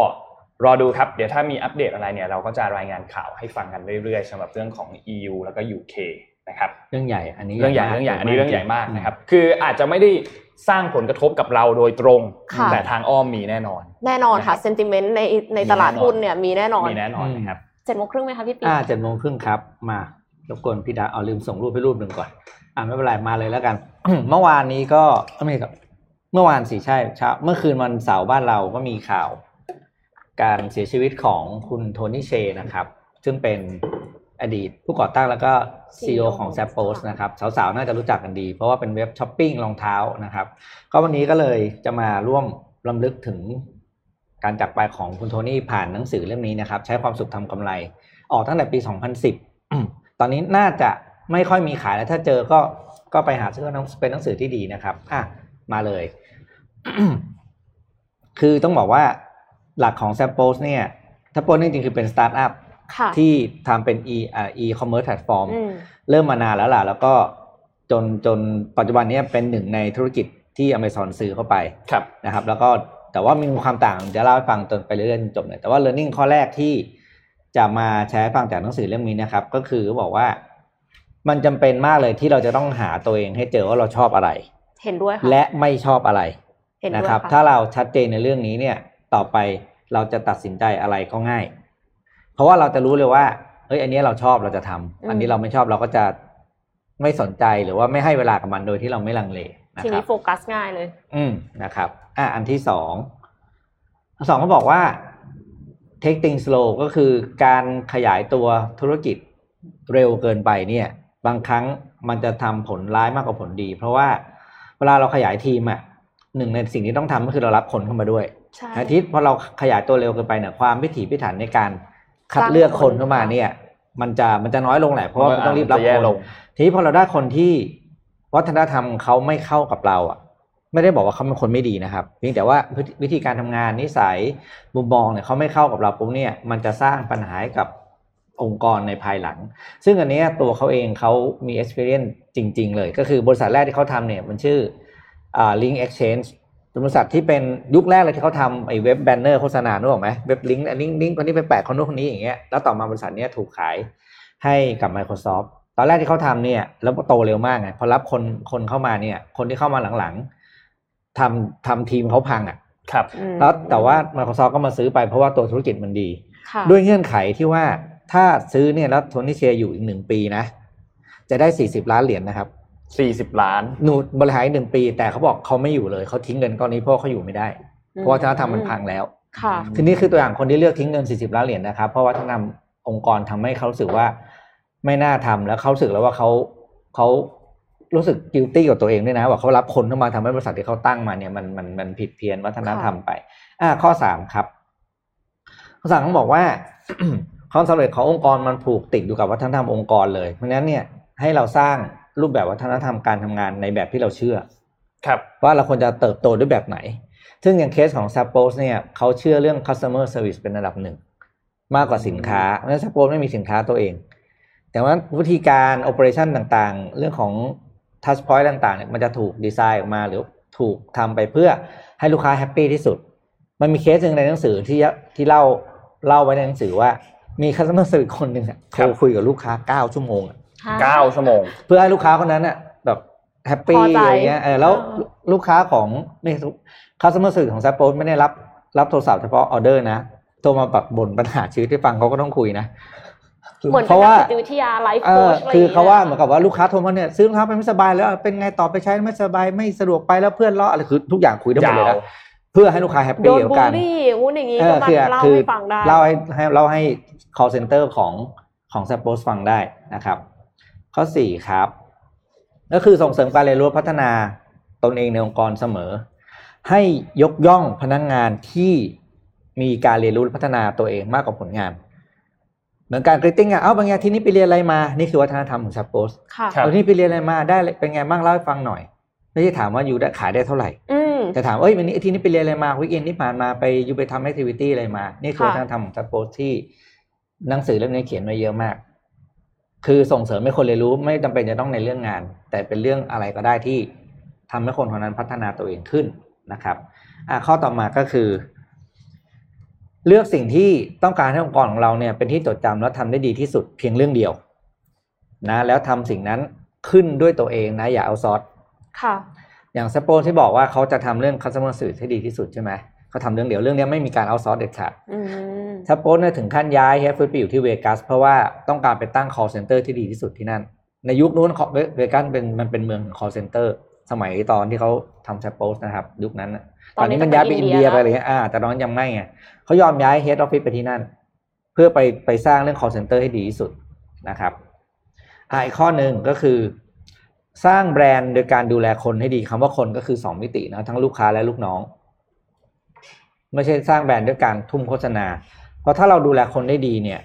รอดูครับเดี๋ยวถ้ามีอัปเดตอะไรเนี่ยเราก็จะรายงานข่าวให้ฟังกันเรื่อยๆสำหรับเรื่องของ EU แล้วก็ UK นะครับเรื่องใหญ่อันนี้เรื่องใหญ่มากเรื่องใหญ่อันนี้เรื่องใหญ่มากอืนะครับคืออาจจะไม่ได้สร้างผลกระทบกับเราโดยตรงค่ะแต่ทางอ้อมมีแน่นอน แน่นอนค่ะนะครับเซนติเมนต์ในในมีตลาดแน่นอนหุ้นเนี่ยมีแน่นอนมีแน่นอนนะครับเจ็ดโมงครึ่งไหมคะพี่ปิ๊กอ่าเจ็ดโมงครึ่งครับมารบกวนพี่ดาเอาลืมส่งรูปให้รูปหนึ่งก่อน อ่าไม่เป็นไรมาเลยแล้วกัน เมื่อวานนี้ก็เอ้ยไม่ใช่ครับ เมื่อวานสิใช่เช้าเมื่อคืนวันเสาร์บ้านเราก็มีข่าว การเสียชีวิตของคุณโทนี่เชนะครับ ซึ่งเป็นอดีตผู้ก่อตั้งแล้วก็ซีอของ z a p p o s นะครับ สาวๆ น่าจะรู้จักกันดี เพราะว่าเป็นเว็บช้อปปิ้งรองเท้านะครับ ก็วันนี้ก็เลยจะมาร่วมรำลึกถึงการจากไปของคุณโทนี่ผ่านหนังสือเล่มนี้นะครับ ใช้ความสุขทำกำไร ออกตั้งแต่ปี 2010 ตอนนี้น่าจะ ไม่ค่อยมีขายแล้วถ้าเจอก็ก็ไปหาซื้อหนังเป็นหนังสือที่ดีนะครับอะมาเลย คือต้องบอกว่าหลักของ s a p p o s เนี่ย s a p p o s นี่จริงๆคือเป็นสตาร์ทอัพค่ะที่ทำเป็น e อ่า e-commerce platform อืมเริ่มมานานแล้วล่ะ แล้วก็จนจนปัจจุบันเนี้เป็นหนึ่งในธุรกิจที่ Amazon ซื้อเข้าไปครับนะครับ แล้วก็แต่ว่ามีความต่างจะเล่าให้ฟังจนไปเรื่อยๆจนจบเลยแต่ว่า learning ข้อแรกที่จะมาแชร์ให้ฟังจากหนังสือเล่มนี้นะครับ ก็คือบอกว่า มันจำเป็นมากเลยที่เราจะต้องหาตัวเองให้เจอว่าเราชอบอะไร เห็นด้วยค่ะและไม่ชอบอะไรเห็นด้นะวยครับค่ะถ้าเราชัดเจนในเรื่องนี้เนี่ย ต่อไปเราจะตัดสินใจอะไรก็ง่าย เพราะว่าเราจะรู้เลยว่าเอ้ยอันนี้เราชอบเราจะทำอันนี้เราไม่ชอบเราก็จะไม่สนใจหรือว่าไม่ให้เวลากับมันโดยที่เราไม่ลังเลนะทีครันี้บโฟกัสง่ายเลย อืมนะครับ อะอันที่สองอันสองเขาบอกว่า take things slow ก็คือการขยายตัวธุรกิจเร็วเกินไปเนี่ย บางครั้งมันจะทำผลร้ายมากกว่าผลดี เพราะว่าเวลาเราขยายทีมอะหนึ่งในสิ่งที่ต้องทำก็คือเรารับคนเข้ามาด้วยใช่อาทิตย์พอเราขยายตัวเร็วเกินไปเนี่ยความพิถีพิถันในการคัดเลือกคนเข้ามาเนี่ย มันจะมันจะน้อยลงแหละเพราะว่ามันต้องรีบรับจะแย่คนลงทีนี้พอเราได้คนที่วัฒนธรรมเขาไม่เข้ากับเราอะ ไม่ได้บอกว่าเขาเป็นคนไม่ดีนะครับเพียงแต่ว่าวิธีวิธีการทำงานนิสัยมุมมองเนี่ยเขาไม่เข้ากับเราปุ๊บเนี่ย มันจะสร้างปัญหาให้กับ องค์กรในภายหลัง ซึ่งอันเนี้ยตัวเขาเองเขามี experience จริง ๆ เลย ก็คือบริษัทแรกที่เขาทำเนี่ยมันชื่ออ่า Link Exchange เป็นบริษัทที่เป็นยุคแรกเลยที่เขาทำไอ้เว็บแบนเนอร์โฆษณานึกออกไหมเว็บลิงก์ลิงก์ลิงก์คนนี้ไปแปะคนนู้นคนนี้อย่างเงี้ยแล้วต่อมาบริษัทเนี้ยถูกขายให้กับ Microsoft ตอนแรกที่เขาทำเนี่ยแล้วโตเร็วมากไงพอรับคนคนเข้ามาเนี่ย คนที่เข้ามาหลังๆทำทำทีมเขาพังอะครับอืมแล้วแต่ว่า Microsoft ก็มาซื้อไปเพราะว่าตัวธุรกิจมันดีค่ะด้วยเงื่อนไขที่ว่า ถ้าซื้อเนี่ยแล้วโทนี่เชียร์อยู่อีกหนึ่งปีนะ จะได้สี่สิบล้านเหรียญนะครับสี่สิบล้านหนูบริหารอีกหนึ่งปี แต่เขาบอกเขาไม่อยู่เลยเขาทิ้งเงินก้อนนี้เพราะเขาอยู่ไม่ได้ เพราะวัฒนธรรมมันพังแล้วค่ะทีนี้คือตัวอย่างคนที่เลือกทิ้งเงิน40ล้านเหรียญนะครับเพราะวัฒนธรรมองค์กรทำให้เขารู้สึกว่าไม่น่าทำแล้วเขารู้สึกแล้วว่าเขาเขารู้สึกกิลตี้กับตัวเองด้วยนะว่าเขารับคนเข้ามาทำให้บริษัทที่เขาตั้งมาเนี่ยมันมันมันผิดเพี้ยนวัฒนธรรมไป อ่า ข้อสามครับ ข้อสามเขาบอกว่า ความสำเร็จขององค์กรมันผูกติดอยู่กับวัฒนธรรมองค์กรเลยเพราะฉะนั้นเนี่ยให้เราสร้างรูปแบบวัฒนธรรมการทำงานในแบบที่เราเชื่อ ครับว่าเราควรจะเติบโตด้วยแบบไหน ซึ่งอย่างเคสของ s a p p o s เนี่ยเขาเชื่อเรื่อง customer service เป็นระดับหนึ่ง มากกว่าสินค้าเพราะฉะนั้น s a p p o s ไม่มีสินค้าตัวเอง แต่ว่าวิธีการ operation ต่างๆ เรื่องของ touch point ต่างๆเนี่ยมันจะถูกดีไซน์ออกมาหรือถูกทำไปเพื่อให้ลูกค้า happy ที่สุด มันมีเคสหนึ่งในหนังสือที่ที่เล่าเล่าไว้ในหนังสือว่า มี customer service คนหนึ่งอะโทครัรบคุยกับลูกค้าเก้าชั่วโมงอะเก้าชั่วโมง เพื่อให้ลูกค้าคนนั้นน่ะแบบแฮปปี้พอใจอะไรเงี้ยเออแล้วเออลูกค้าของไม่คัสเตอร์สื่อของ s ซ p โ o ไม่ได้รับรับโทรศัพท์เฉพาะออเดอร์นะโทรมาแบบบ่นปัญหาชีวิตให้ฟังเขาก็ต้องคุยนะเหมือนเพเป็นราะนัว่ากจิตวิทยาไลฟ์เอโค้อชอะไรคือเขาว่าเหมืย่องนกับว่าลูกค้าโทรมาเนี่ยซื้อรองเท้าไปไม่สบายแล้วเป็นไงต่อไปใช้ไม่สบายไม่สะดวกไปแล้วเพื่อนล้ออะไรคือทุกอย่างคุยได้หมดเลยยานะว เพื่อให้ลูกค้าแฮปโดปี้นกับบูกัลนลี่อย่างงู้นอย่างงี้เอก็อมาคือเล่าคือให้ฟังได้ เล่าให้ให้เล่าให้ call center ของของ s ซ p o s ฟังได้นะครับ ข้อสี่ครับ ก็คือส่งเสริมการเรียนรู้พัฒนาตนเองในองค์กรเสมอ ให้ยกย่องพนักงงานที่มีการเรียนรู้และพัฒนาตัวเองมากกว่าผลงาน เหมือนการกริตติ้งอะเอ้าบางอย่างที่นี่ไปเรียนอะไรมา นี่คือวัฒนธรรมของ s ซ p o s ค่ะ ครับ เอาที่ไปเรียนอะไรมาได้เป็นไงบ้างเล่าให้ฟังหน่อย ไม่ใช่ถามว่าอยู่ได้ขายได้เท่าไหร่ อืม แต่ถามว่าเอ้ยวันนี้ที่นี่ไปเรียนอะไรมา weekend ที่ผ่านมาไปอยู่ไปทำ activity อะไรมา นี่คือค่ะวัฒนธรรมของ Zappos ที่หนังสือเล่มนี้เขียนไว้เยอะมาก คือส่งเสริมให้คนเรียนรู้ไม่จำเป็นจะต้องในเรื่องงาน แต่เป็นเรื่องอะไรก็ได้ที่ทำให้คนคนนั้นพัฒนาตัวเองขึ้นนะครับอะข้อต่อมาก็คือ เลือกสิ่งที่ต้องการให้องค์กรของเราเนี่ยเป็นที่จดจำและทำได้ดีที่สุดเพียงเรื่องเดียว นะ แล้วทำสิ่งนั้นขึ้นด้วยตัวเองนะ อย่าเอาซอสค่ะ อย่างสปอที่บอกว่าเขาจะทำเรื่อง customer service ให้ดีที่สุดใช่ไหมเขาทำเรื่องเดียวเรื่องนี้ไม่มีการเอาซอสเด็ดขาดอืมสปอเนี่ยถึงขั้นย้ายเฮฟฟี่ไปอยู่ที่เวกัสเพราะว่าต้องการไปตั้ง call center ที่ดีที่สุดที่นั่น ในยุคนู้นเวกัสเป็นมันเป็นเมืองของ call center สมัยตอนที่เขาทำสปอนะครับ ยุคนั้นน่ะตอนนี้มันย้ายไปอินเดียไปอะไรเงี้ยอ่า แต่ตอนนั้นยังไม่ไงเขายอมย้าย head office ไปที่นั่น เพื่อไปไปสร้างเรื่อง call center ให้ดีที่สุดนะครับอ่าอีกข้อหนึ่งก็คือ สร้างแบรนด์โดยการดูแลคนให้ดีคำว่าคนก็คือสองมิตินะทั้งลูกค้าและลูกน้อง ไม่ใช่สร้างแบรนด์ด้วยการทุ่มโฆษณา เพราะถ้าเราดูแลคนได้ดีเนี่ย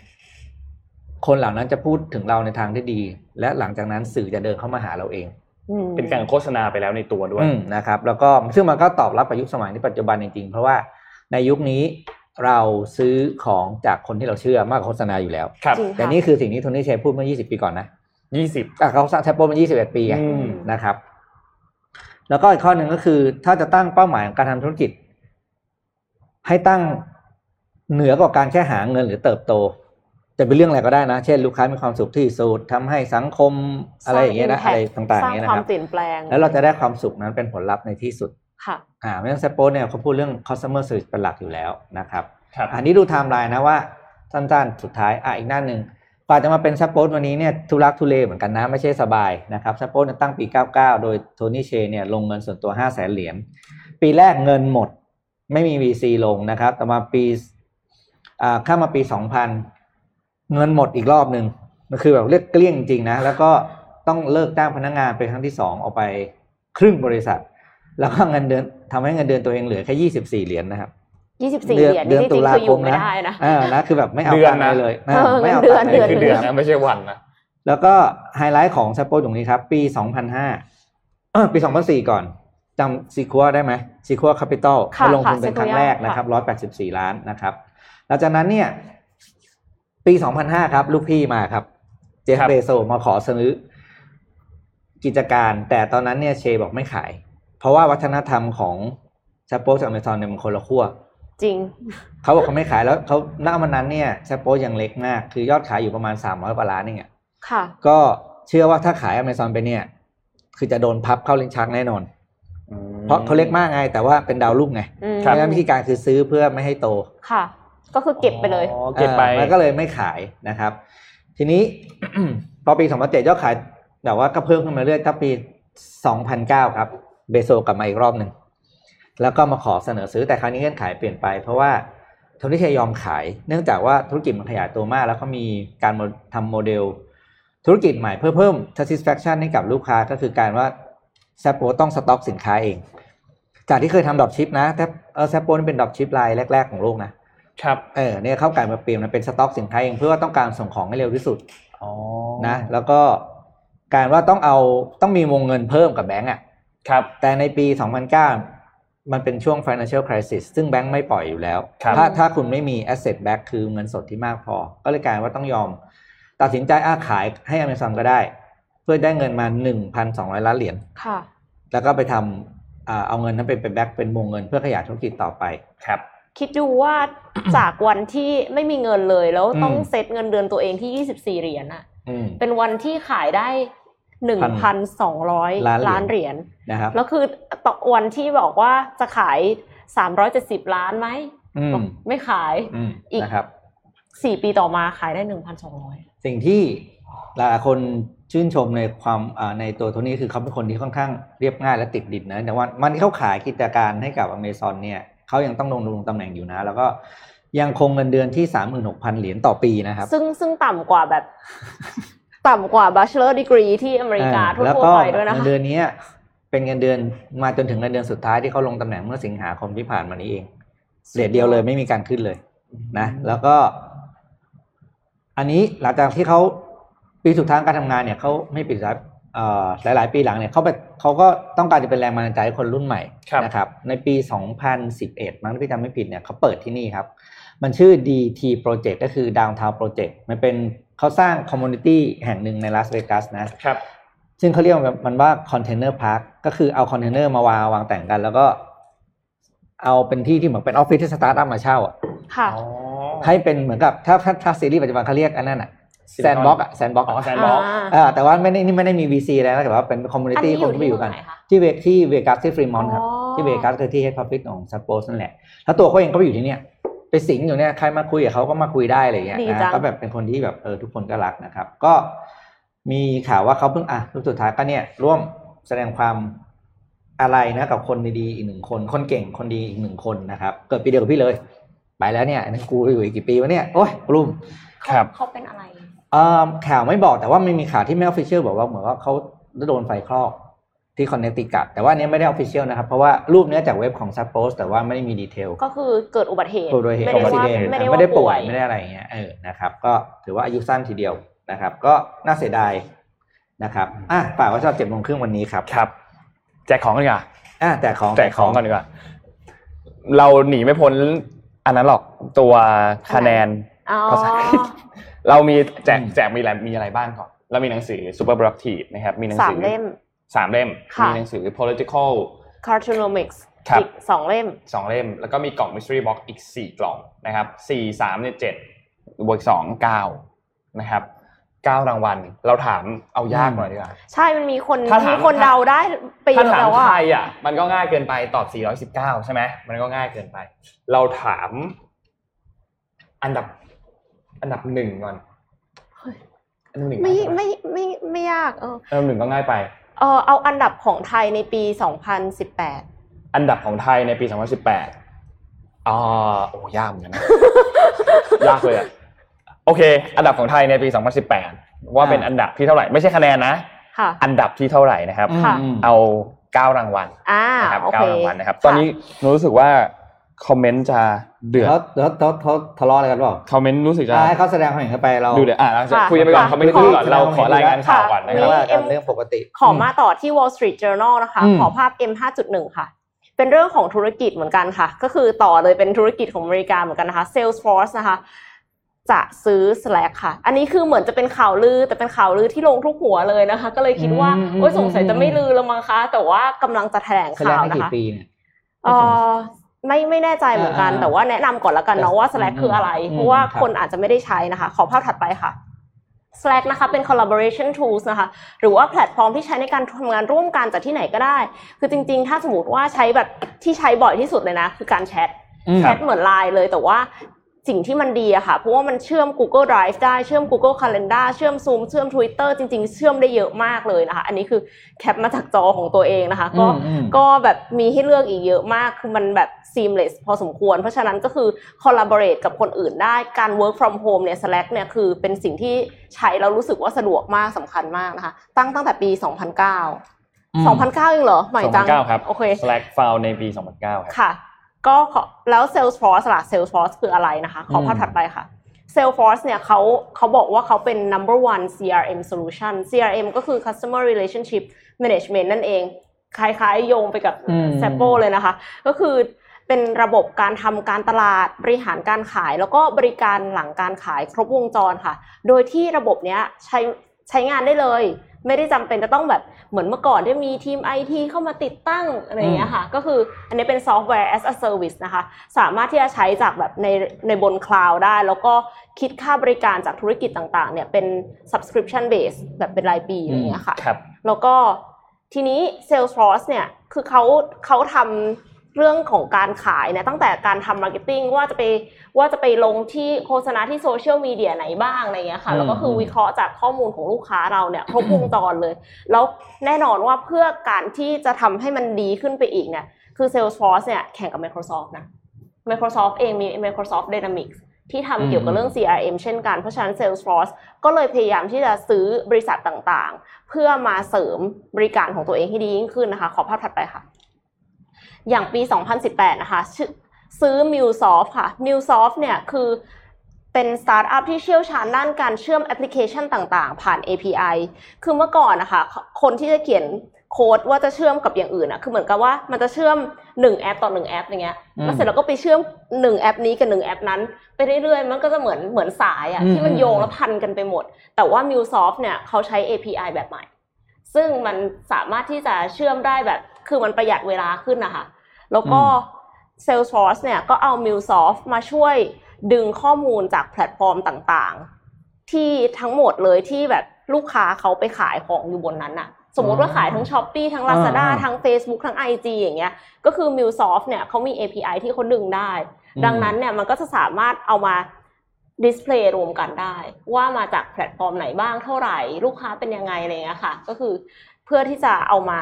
คนเหล่านั้นจะพูดถึงเราในทางที่ดี และหลังจากนั้นสื่อจะเดินเข้ามาหาเราเองอืมเป็นการโฆษณาไปแล้วในตัวด้วยอืมนะครับ แล้วก็ซึ่งมันก็ตอบรับกับยุคสมัยในปัจจุบันจริงๆเพราะว่าในยุคนี้เราซื้อของจากคนที่เราเชื่อมากกว่าโฆษณาอยู่แล้ว ครับจริงค่ะแต่นี่คือสิ่งที่โทนี่เชยพูดเมื่อ 20 ปีก่อนนะ ยี่สิบอะเขาสร้างแทปโปมา21ปีไงอืมนะครับ แล้วก็อีกข้อหนึ่งก็คือ ถ้าจะตั้งเป้าหมายของการทำธุรกิจ ให้ตั้งเหนือกว่าการแค่หาเงินหรือเติบโต จะเป็นเรื่องอะไรก็ได้นะ เช่น ลูกค้ามีความสุขที่สุดทำให้สังคมอะไรอย่างเงี้ยนะสร้อะไร impact ต่างๆสร้างเงี้ยคนะวามครับเปลี่ยนแปลง แล้วเราจะได้ความสุขนั้นเป็นผลลัพธ์ในที่สุดค่ะอ่าไม่ต้อง Zappos เนี่ยเขาพูดเรื่อง customer service เป็นหลักอยู่แล้วนะครับครับอันนี้ดูไทม์ไลน์นะว่าสั้นๆ สุดท้ายอะอีกหน้าหนึ่ง กว่าจะมาเป็น Zappos วันนี้เนี่ยทุลักทุเลเหมือนกันนะ ไม่ใช่สบายนะครับ Zappos ตั้งปี 99 โดย Tony Hsieh เนี่ยลงเงินส่วนตัว 5 0 0แสนเหรียญปีแรกเงินหมดไม่มี VC ลงนะครับ แต่มาปีอ่าข้ามมาปี 2000 เงินหมดอีกรอบหนึ่งมันคือแบบเรียกเกลี้ยงจริงนะ แล้วก็ต้องเลิกจ้างพนักงานเป็นครั้งที่สองออกไปครึ่งบริษัท แล้วก็เงินเดือนทำให้เงินเดือนตัวเองเหลือแค่ 24 เหรียญนะครับ ยี่สิบสี่เหรียญนี่จริงๆคืออยู่ไม่ได้นะเออนะคือแบบไม่เอาเดือนตังค์นะเลยเลยเออไม่เอาเดือนตังค์เดือนลยคือเดือนนะไม่ใช่วันนะแล้วก็ไฮไลท์ของ Zappos ตรงนี้ครับ ปี2005เออปี2004ก่อนจำ Sequoia ได้ไหม Sequoia Capital ค่ะมาลงทุนค่ะเป็นครั้ง Sequoia แรกนะครับ184ล้านนะครับหลังจากนั้นเนี่ย ปี2005ครับ ลูกพี่มาครับ เจฟครับเบโซมาขอซื้อกิจการ แต่ตอนนั้นเนี่ยเชบอกไม่ขาย เพราะว่าวัฒนธรรมของซัปโปกับอเมซอนเนี่ยมันคนละขั้ว จริง เขาบอกเขาไม่ขายแล้วเขาณวันนั้นเนี่ยซัปโปยังเล็กมาก คือยอดขายอยู่ประมาณ300กว่าล้านเองอะค่ะ ก็เชื่อว่าถ้าขายอเมซอนไปเนี่ย คือจะโดนพับเข้าลิ้นชักแน่นอน เพราะเขาเล็กมากไง แต่ว่าเป็นดาวรุ่งไงอืมเพราะฉะนั้นวิธีการคือซื้อเพื่อไม่ให้โตค่ะ ก็คือเก็บไปเลยอ๋อเก็บไปออมันก็เลยไม่ขายนะครับ ทีนี้พอปี2007ยอดขายแบบว่าก็เพิ่มขึ้นมาเรื่อยถ้าปี2009ครับ เบโซกลับมาอีกรอบหนึ่ง แล้วก็มาขอเสนอซื้อแต่คราวนี้เงื่อนไขเปลี่ยนไป เพราะว่าโทนี่เชยอมขาย เนื่องจากว่าธุรกิจมันขยายตัวมาก แล้วเขามีการโมทำโมเดล ธุรกิจใหม่เพื่อเพิ่ม satisfaction ให้กับลูกค้าก็คือการว่าแซปโปต้องสต็อกสินค้าเอง จากที่เคยทำ dropship นะแต่เออ Zappos นี่เป็น dropship รายแรก ๆของโลกนะครับเออเนี่ยเข้าไก่มาเปลี่ยนมันเป็นสต็อกสินค้าเองเพื่อว่าต้องการส่งของให้เร็วที่สุดอ๋อนะแล้วก็การว่าต้องเอาต้องมีวงเงินเพิ่มกับแบงก์อะครับแต่ในปี 2009 มันเป็นช่วง financial crisis ซึ่งแบงก์ไม่ปล่อยอยู่แล้วครับถ้าถ้าคุณไม่มี asset back คือเงินสดที่มากพอ ก็เลยกลายว่าต้องยอม ตัดสินใจอาขายให้ Amazon ก็ได้ เพื่อได้เงินมา 1,200 ล้านเหรียญค่ะแล้วก็ไปทำอ่าเอาเงินนั้นไปเป็นแบ็กเป็นวงเงินเพื่อขยายธุรกิจต่อไปครับ คิดดูว่าจากวันที่ไม่มีเงินเลยแล้วต้องอืมเซตเงินเดือนตัวเองที่ 24 เหรียญอะอืมเป็นวันที่ขายได้ 1,200ล้านเหรียญล้านเหรียญนะครับแล้วคือต่อวันที่บอกว่าจะขาย 370 ล้านไหมอืมไม่ขายอืมอีกนะครับ4ปีต่อมาขายได้ 1,200 สิ่งที่หลายๆคนชื่นชมในความอ่าในตัวโทนี่คือเขาเป็นคนที่ค่อนข้างเรียบง่ายและติดดินนะแต่ว่ามันที่เขาขายกิจการให้กับอเมซอนเนี่ยเขายังต้องลงลงตำแหน่งอยู่นะ แล้วก็ยังคงเงินเดือนที่ 36,000 เหรียญต่อปีนะครับ ซึ่งซึ่งต่ำกว่าแบบ ต่ำกว่า bachelor degree ที่อเมริกาอ่ทั่วแล้วๆก็ไปด้วยนะเงินคะเดือนเนี้ยเป็นเงินเดือนมาจนถึงเงินเดือนสุดท้ายที่เขาลงตำแหน่งเมื่อสิงหาคมที่ผ่านมานี้เองrate เดียวเลยไม่มีการขึ้นเลยนะ แล้วก็ อันนี้หลังจากที่เขาปีสุดท้ายการทำงานเนี่ยเขาไม่ปิดรับเอ่อหลายๆปีหลังเนี่ยเขาไปเขาก็ต้องการจะเป็นแรงบันดาลใจให้คนรุ่นใหม่ครับนะครับ ในปี 2011 มั้งถ้าพี่จำไม่ผิดเนี่ยเขาเปิดที่นี่ครับ มันชื่อ DT Project ก็คือ Downtown Project มันเป็น เขาสร้าง community แห่งหนึ่งในลาสเวกัสนะครับซึ่งเขาเรียกมันว่า Container Parkก็คือเอาคอนเทนเนอร์มาวางวางแต่งกัน แล้วก็ เอาเป็นที่ที่เหมือนเป็นออฟฟิศที่สตาร์ทอัพมาเช่าอะค่ะอ๋อให้เป็นเหมือนกับถ้าถ้าถ้าซีรีส์ปัจจุบันเขาเรียกอันนั้นอะแซ Silicon นบ็อกอะแซนบ็อกอ๋อแซนบ็อกอ่าแต่ว่าไม่ได้นี่ไม่ได้มี VC แล้วนะแต่ว่าเป็นคอมมูนิอันตี้นี้อคยู่นที่ไปอยู่กันที่ไหนคะที่เวที่เวกัสที่ฟรีมอนต์ครับอ๋อที่เวกัสคือที่เฮดพับฟิตของซัปโปสนั่นแหละ แล้วตัวเขาเองก็ไปอยู่ที่เนี่ย ไปสิงอยู่เนี่ยใครมาคุยกับเขาก็มาคุยได้อะไรอย่างเงี้ยดีจันะงก็แบบเป็นคนที่แบบเออทุกคนก็รักนะครับ ก็มีข่าวว่าเขาเพิ่งอะรูปสุดท้ายก็เนี่ย ร่วมแสดงความอะไรนะกับคนดีๆอีกหนึ่งคน คนเก่งคนดีอีกหนึ่งคนนะครับ เกิดปีเดียวกับพี่เลย ไปแล้วเนี่ยนั่นกูอยู่อีกกี่ปีวะเนี่ยโอ้ยกลุ้มครับเขาเป็นอะไรเอ่อข่าวไม่บอกแต่ว่าไม่มีข่าวที่ไม่ official บอกว่าเหมือนว่าเขาโดนไฟคลอก ที่คอนเนต i ิคัตแต่ว่าอันนี้ไม่ได้ official นะครับ เพราะว่ารูปเนี้ยจากเว็บของ Zappos แต่ว่าไม่ได้มี detailก็คือเกิดอุบัติเหตุโดยเหตุไม่อุได้บัติว่าเหตุไม่ได้ไม่ได้ว่าป่ป่ววยยไม่ได้อะไรอย่างเงี้ยเออนะครับก็ถือว่าอายุสั้นทีเดียวนะครับ ก็น่าเสียดายนะครับอะฝากไว้สำหรับเจ็ดโมงครึ่งวันนี้ครับครับ แจกของกันดีกว่าอะแจกของแจกของก่อนดีกว่าเราหนีไม่พ้นอันนั้นหรอกตัวคะแนนอ๋อภาษาอังกฤษเรามีแจกแจกมีอะไรมีอะไรบ้างก่อนเรามีหนังสือ Super Productive นะครับมีหนังสาสืมเล่ม สามเล่มค่ะมีหนังสือ Political Cartoonomics ครับอีกสองเล่มสองเล่ม แล้วก็มีกล่อง Mystery Box อีกสี่กล่องนะครับสี่สามเนี่ยเจ็ดบวกสองเก้านะครับเก้ารางวัล เราถามเอายากหน่อยดีกว่า ใช่ มันมีคนถ้าถามมีคนเดาได้ไปเยถ้าอะถามแล้วไทอะยอะ มันก็ง่ายเกินไปตอบ 419 ใช่ไหม มันก็ง่ายเกินไป เราถาม อันดับ อันดับหนึ่งก่อนอันดับหนึ่งไม่ง่ายปไม่ไม่ไม่ยาก เอออันดับหนึ่งก็ง่ายไป เออเอาอันดับของไทยในปี 2018 อันดับของไทยในปี 2018อ่าโอ้ยากเหมือนกันนะยากเลยอะโอเค อันดับของไทยในปี 2018 ว่าเป็นอันดับที่เท่าไหร่ไม่ใช่คะแนนนะค่ะอันดับที่เท่าไหร่นะครับค่ะอืมเอาเก้ารางวัลอ่านะครับโอเก้าเครางวัลนะครับะตอนนี้หนูรู้สึกว่า คอมเมนต์จะเดือดแล้วแล้วเขาเขาทะเลาะอะไรกันเปล่าคอมเมนต์รู้สึกจะอ่าให้เขาแสดงความเห็นกันไปเราดูเดือดอะเราจะค่ะคุยกันไปก่อนค่ะเขาไม่ได้พูดก่อนเราขอรายงานข่าวก่อนนะไม่ครับว่ากันเรื่องปกติ ขอมาต่อที่ Wall Street Journal นะคะอืมขอภาพ M 5.1ค่ะ เป็นเรื่องของธุรกิจเหมือนกันค่ะ ก็คือต่อเลยเป็นธุรกิจของอเมริกาเหมือนกันนะคะ Salesforce นะคะจะซื้อ Slack ค่ะ อันนี้คือเหมือนจะเป็นข่าวลือ แต่เป็นข่าวลือที่ลงทุกหัวเลยนะคะ ก็เลยคิดว่าอืมอืมโอ้ยสงสัยอืมจะไม่ลือแล้วมั้งคะ แต่ว่ากำลังจะแถลงแสดงข่าวได้นะกี่คะปีเนี่ยเออ ไม่ไม่แน่ใจเหมือนกันอ่าแต่ว่าแนะนำก่อนแล้วกันเนาะว่า Slack อืมคืออะไรอืมเพราะว่าครับคนอาจจะไม่ได้ใช้นะคะ ขอภาพถัดไปค่ะ Slack นะคะเป็น collaboration tools นะคะ หรือว่าแพลตฟอร์มที่ใช้ในการทำงานร่วมกันจากที่ไหนก็ได้ คือจริงๆ ถ้าสมมติว่าใช้แบบที่ใช้บ่อยที่สุดเลยนะ คือการแชทอืมแชทเหมือนไลน์เลยแต่ว่า สิ่งที่มันดีอะค่ะ เพราะว่ามันเชื่อม Google Drive ได้ เชื่อม Google Calendar เชื่อม Zoom เชื่อม Twitter จริง ๆ เชื่อมได้เยอะมากเลยนะคะ อันนี้คือแคปมาจากจอของตัวเองนะคะ ก็อืมอืมก็แบบมีให้เลือกอีกเยอะมาก คือมันแบบ seamless พอสมควร เพราะฉะนั้นก็คือ collaborate กับคนอื่นได้ การ work from home เนี่ย Slack เนี่ยคือเป็นสิ่งที่ใช้แล้วรู้สึกว่าสะดวกมากสำคัญมากนะคะ ตั้งตั้งแต่ปี 2009อืม2009เองเหรอ ใหม่จัง 2009 ครับ โอเค Slack found ในปี 2009 ครับ ค่ะ ก็ขอแล้ว Salesforce ล่ะ Salesforce คืออะไรนะคะ ขอภาพอืมถัดไปค่ะ Salesforce เนี่ยเขาเขาบอกว่าเขาเป็น number one CRM solution CRM ก็คือ customer relationship management นั่นเอง คล้ายๆ โยงไปกับอืม s a p o เลยนะคะ ก็คือเป็นระบบการทำการตลาดบริหารการขาย แล้วก็บริการหลังการขายครบวงจรค่ะ โดยที่ระบบเนี้ยใช้ใช้งานได้เลย ไม่ได้จำเป็นจะต้องแบบ เหมือนเมื่อก่อนที่มีทีม IT เข้ามาติดตั้งอะไรอย่างเงี้ยค่ะ ก็คืออันนี้เป็นซอฟต์แวร์ as a service นะคะ สามารถที่จะใช้จากแบบในในบนคลาวด์ได้ แล้วก็คิดค่าบริการจากธุรกิจต่างๆ เนี่ยเป็น subscription base แบบเป็นรายปีอะไรอย่างเงี้ยค่ะครับแล้วก็ทีนี้ Salesforce เนี่ย คือเขาเขาทำ เรื่องของการขายเนี่ยตั้งแต่การทำ marketing ว่าจะไปว่าจะไปลงที่โฆษณาที่โซเชียลมีเดียไหนบ้างอะไรเงี้ยค่ะอืมแล้วก็คือวิเคราะห์จากข้อมูลของลูกค้าเราเนี่ยครบวงจรเลย แล้วแน่นอนว่าเพื่อการที่จะทำให้มันดีขึ้นไปอีกเนี่ยคือ Salesforce เนี่ยแข่งกับ Microsoft นะ Microsoft เองมี Microsoft Dynamics ที่ทำเกี่ยวกับเรื่อง CRM เช่นกัน เพราะฉะนั้น Salesforce ก็เลยพยายามที่จะซื้อบริษัทต่างๆ เพื่อมาเสริมบริการของตัวเองให้ดียิ่งขึ้นนะคะ ขอภาพถัดไปค่ะ อย่างปี 2018 นะคะซื้อซื้อ MuleSoft ค่ะ MuleSoft เนี่ยคือเป็นสตาร์ทอัพที่เชี่ยวชาญด้านการเชื่อมแอปพลิเคชันต่างๆ ผ่าน API คือเมื่อก่อนนะคะ คนที่จะเขียนโค้ดว่าจะเชื่อมกับอย่างอื่นอะคือเหมือนกับว่ามันจะเชื่อม1แอปต่อ1แอปอย่างเงี้ยอืมแล้วเสร็จแล้วก็ไปเชื่อม1แอปนี้กับ1แอปนั้น ไปเรื่อยๆ มันก็จะเหมือนเหมือนสายอะอืมที่มันโยงอืมแล้วพันกันไปหมด แต่ว่า MuleSoft เนี่ยเขาใช้ API แบบใหม่ ซึ่งมันสามารถที่จะเชื่อมได้แบบ คือมันประหยัดเวลาขึ้นนะคะ แล้วก็ Salesforce เนี่ยก็เอา MuleSoft มาช่วยดึงข้อมูลจากแพลตฟอร์มต่างๆ ที่ทั้งหมดเลยที่แบบลูกค้าเขาไปขายของอยู่บนนั้นน่ะสมมุติว่าขายทั้ง s h อ p e e ทั้ง Lazada อ่าทั้ง Facebook ทั้ง IG อย่างเงี้ย ก็คือ MuleSoft เนี่ยเขามี API ที่เขาดึงได้อืมดังนั้นเนี่ยมันก็จะสามารถเอามา display รวมกันได้ ว่ามาจากแพลตฟอร์มไหนบ้างเท่าไหร่ ลูกค้าเป็นยังไงอะไรเงี้ยค่ะ ก็คือเพื่อที่จะเอามา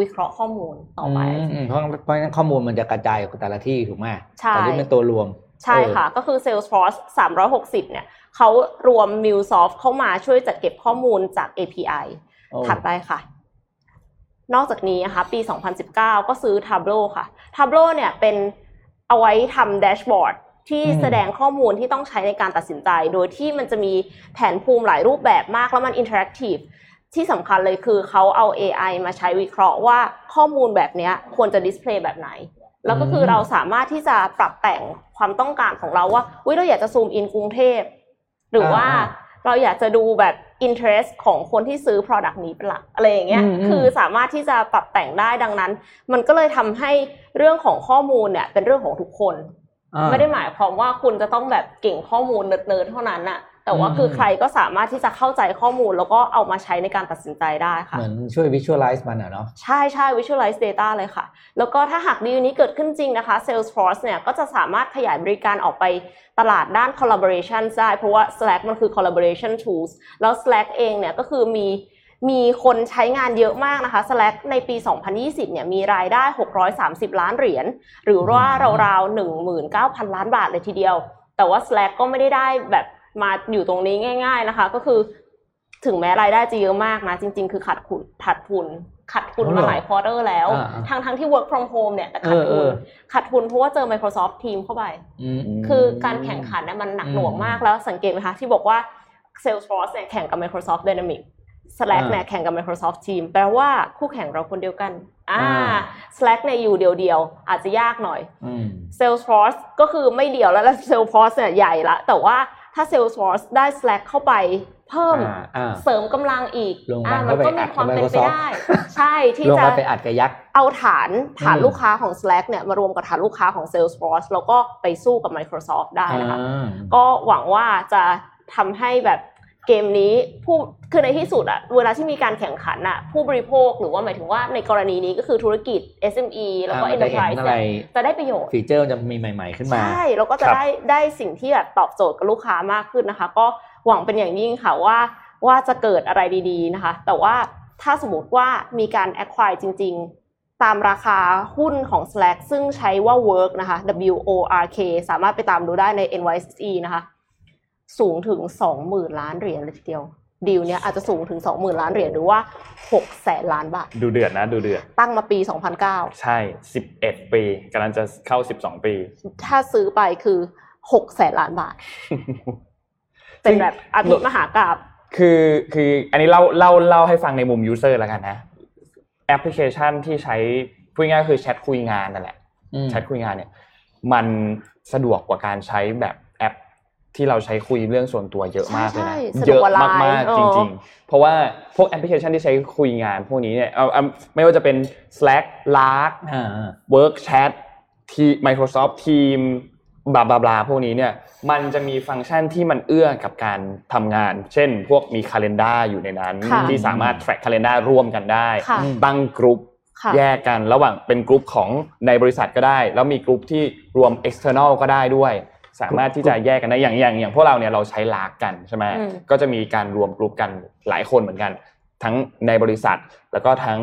วิเคราะห์ข้อมูลต่อไปมอืมเพราะเพราะฉะนั้นข้อมูลมันจะกระจายอยู่แต่ละที่ถูกไหมใช่แต่นี่เป็นตัวรวม ใช่ค่ะ ก็คือ Salesforce 360 เนี่ยเขารวม MuleSoft เข้ามาช่วยจัดเก็บข้อมูลจาก API โอ้ถัดไปค่ะ นอกจากนี้นะคะ ปี 2019 ก็ซื้อ Tableau ค่ะ Tableau เนี่ยเป็นเอาไว้ทำ dashboard ที่อืมแสดงข้อมูลที่ต้องใช้ในการตัดสินใจ โดยที่มันจะมีแผนภูมิหลายรูปแบบมากแล้วมัน interactive ที่สำคัญเลยคือเขาเอา AI มาใช้วิเคราะห์ว่าข้อมูลแบบเนี้ยควรจะ display แบบไหน แล้วก็คือเราสามารถที่จะปรับแต่งความต้องการของเราว่าอุ้ยเราอยากจะ zoom in กรุงเทพ หรือว่าอ่าเราอยากจะดูแบบ interest ของคนที่ซื้อ product นี้เป็นหลักอะไรอย่างเงี้ยอืมอืมคือสามารถที่จะปรับแต่งได้ดังนั้น มันก็เลยทำให้เรื่องของข้อมูลเนี่ยเป็นเรื่องของทุกคนอ่าไม่ได้หมายความว่าคุณจะต้องแบบเก่งข้อมูลเนิร์ดๆเท่านั้นน่ะ แต่ว่าอืมคือใครก็สามารถที่จะเข้าใจข้อมูล แล้วก็เอามาใช้ในการตัดสินใจได้ค่ะ เหมือนช่วย visualize มันอะเนาะใช่ใช่ visualize data เลยค่ะ แล้วก็ถ้าหากดีลนี้เกิดขึ้นจริงนะคะ Salesforce เนี่ยก็จะสามารถขยายบริการออกไปตลาดด้าน collaboration ได้ เพราะว่า Slack มันคือ collaboration tools แล้ว Slack เองเนี่ยก็คือมีมีคนใช้งานเยอะมากนะคะ Slack ในปี 2020 เนี่ยมีรายได้ 630 ล้านเหรียญ หรือว่าอืมราวๆ 19,000 ล้านบาทเลยทีเดียว แต่ว่า Slack ก็ไม่ได้ได้แบบ มาอยู่ตรงนี้ง่าย ๆนะคะ ก็คือถึงแม้รายได้จะเยอะมากนะ จริง ๆ คือขาดทุนขาดทุนขาดทุนอ๋อเหรมาอหลายควอเตอร์แล้วอ่าๆทั้งทั้งที่ work from home เนี่ยแต่ขาดเออทุนเออขาดทุนเพราะว่าเจอ Microsoft Team เข้าไปอืมคือการแข่งขันเนี่ยมันหนักหน่วงอืมมากแล้วสังเกตไหมคะ ที่บอกว่า Salesforce เนี่ยแข่งกับ Microsoft Dynamics Slack อ่าเนี่ยแข่งกับ Microsoft Team แปลว่าคู่แข่งเราคนเดียวกันอ่าอ่า Slack เนี่ยอยู่เดียวๆ อาจจะยากหน่อยอืม Salesforce ก็คือไม่เดี่ยวแล้วแล้ว Salesforce เนี่ยใหญ่ละแต่ว่า ถ้า Salesforce ได้ Slack เข้าไปเพิ่มอ่าอ่าเสริมกำลังอีกลงอ่ามันมันเข้าก็ไปมีอัดความเป็นไป Microsoft ได้ ใช่ที่ลงจะมาไปอัดกับยักษ์เอาฐานฐานอืมลูกค้าของ Slack เนี่ยมารวมกับฐานลูกค้าของ Salesforce แล้วก็ไปสู้กับ Microsoft ได้นะคะอ่าก็หวังว่าจะทำให้แบบ เกมนี้ผู้คือในที่สุดอะเวลาที่มีการแข่งขันอะผู้บริโภคหรือว่าหมายถึงว่าในกรณีนี้ก็คือธุรกิจ SME แล้วก็อ่ามันจะเห็น Enterprise อะไรเนี่ยจะได้ประโยชน์ฟีเจอร์จะมีใหม่ ๆขึ้นมา ใช่ แล้วก็จะครับได้ได้สิ่งที่แบบตอบโจทย์กับลูกค้ามากขึ้นนะคะ ก็หวังเป็นอย่างยิ่งค่ะว่าว่าจะเกิดอะไรดีๆนะคะ แต่ว่าถ้าสมมติว่ามีการ acquire จริง ๆ ตามราคาหุ้นของ Slack ซึ่งใช้ว่า work นะคะ W O R K สามารถไปตามดูได้ใน NYSE นะคะ สูงถึง 20,000 ล้านเหรียญเลยทีเดียวดีลเนี้ยอาจจะสูงถึง 20,000 ล้านเหรียญหรือว่า6แสนล้านบาทดูเดือดนะดูเดือดตั้งมาปี 2009 ใช่ 11 ปีกำลังจะเข้า 12 ปี ถ้าซื้อไปคือ6แสนล้านบาท เป็นแบบอภิมหากาพย์คือคืออันนี้เล่าเล่าเล่าให้ฟังในมุม user แล้วกันนะ แอปพลิเคชันที่ใช้พูดง่ายๆคือแชทคุยงานนั่นแหละอืมแชทคุยงานเนี่ย มันสะดวกกว่าการใช้แบบแอป ที่เราใช้คุยเรื่องส่วนตัวเยอะมากเลยใช่นะใช่สะดเยวกอะกว่า Line มากเอๆอจริง ๆ เพราะว่าพวกแอปพลิเคชันที่ใช้คุยงานพวกนี้เนี่ยเอาเอาไม่ว่าจะเป็น Slack Lark อ่า Work Chat ที่ Microsoft Team บลาบลาบลาพวกนี้เนี่ยมันจะมีฟังก์ชันที่มันเอื้อกับการทำงาน เช่น พวกมี Calendar อยู่ในนั้นค่ะที่สามารถ track Calendar ร่วมกันได้ค่ะตั้งกลุ่มค่ะแยกกันระหว่างเป็นกลุ่มของในบริษัทก็ได้ แล้วมีกลุ่มที่รวม external ก็ได้ด้วย สามารถที่จะแยกกันได้อย่างอย่างอย่างพวกเราเนี่ยเราใช้ลากกันใช่ไหมอืมก็จะมีการรวมกลุ่มกันหลายคนเหมือนกัน ทั้งในบริษัท แล้วก็ทั้ง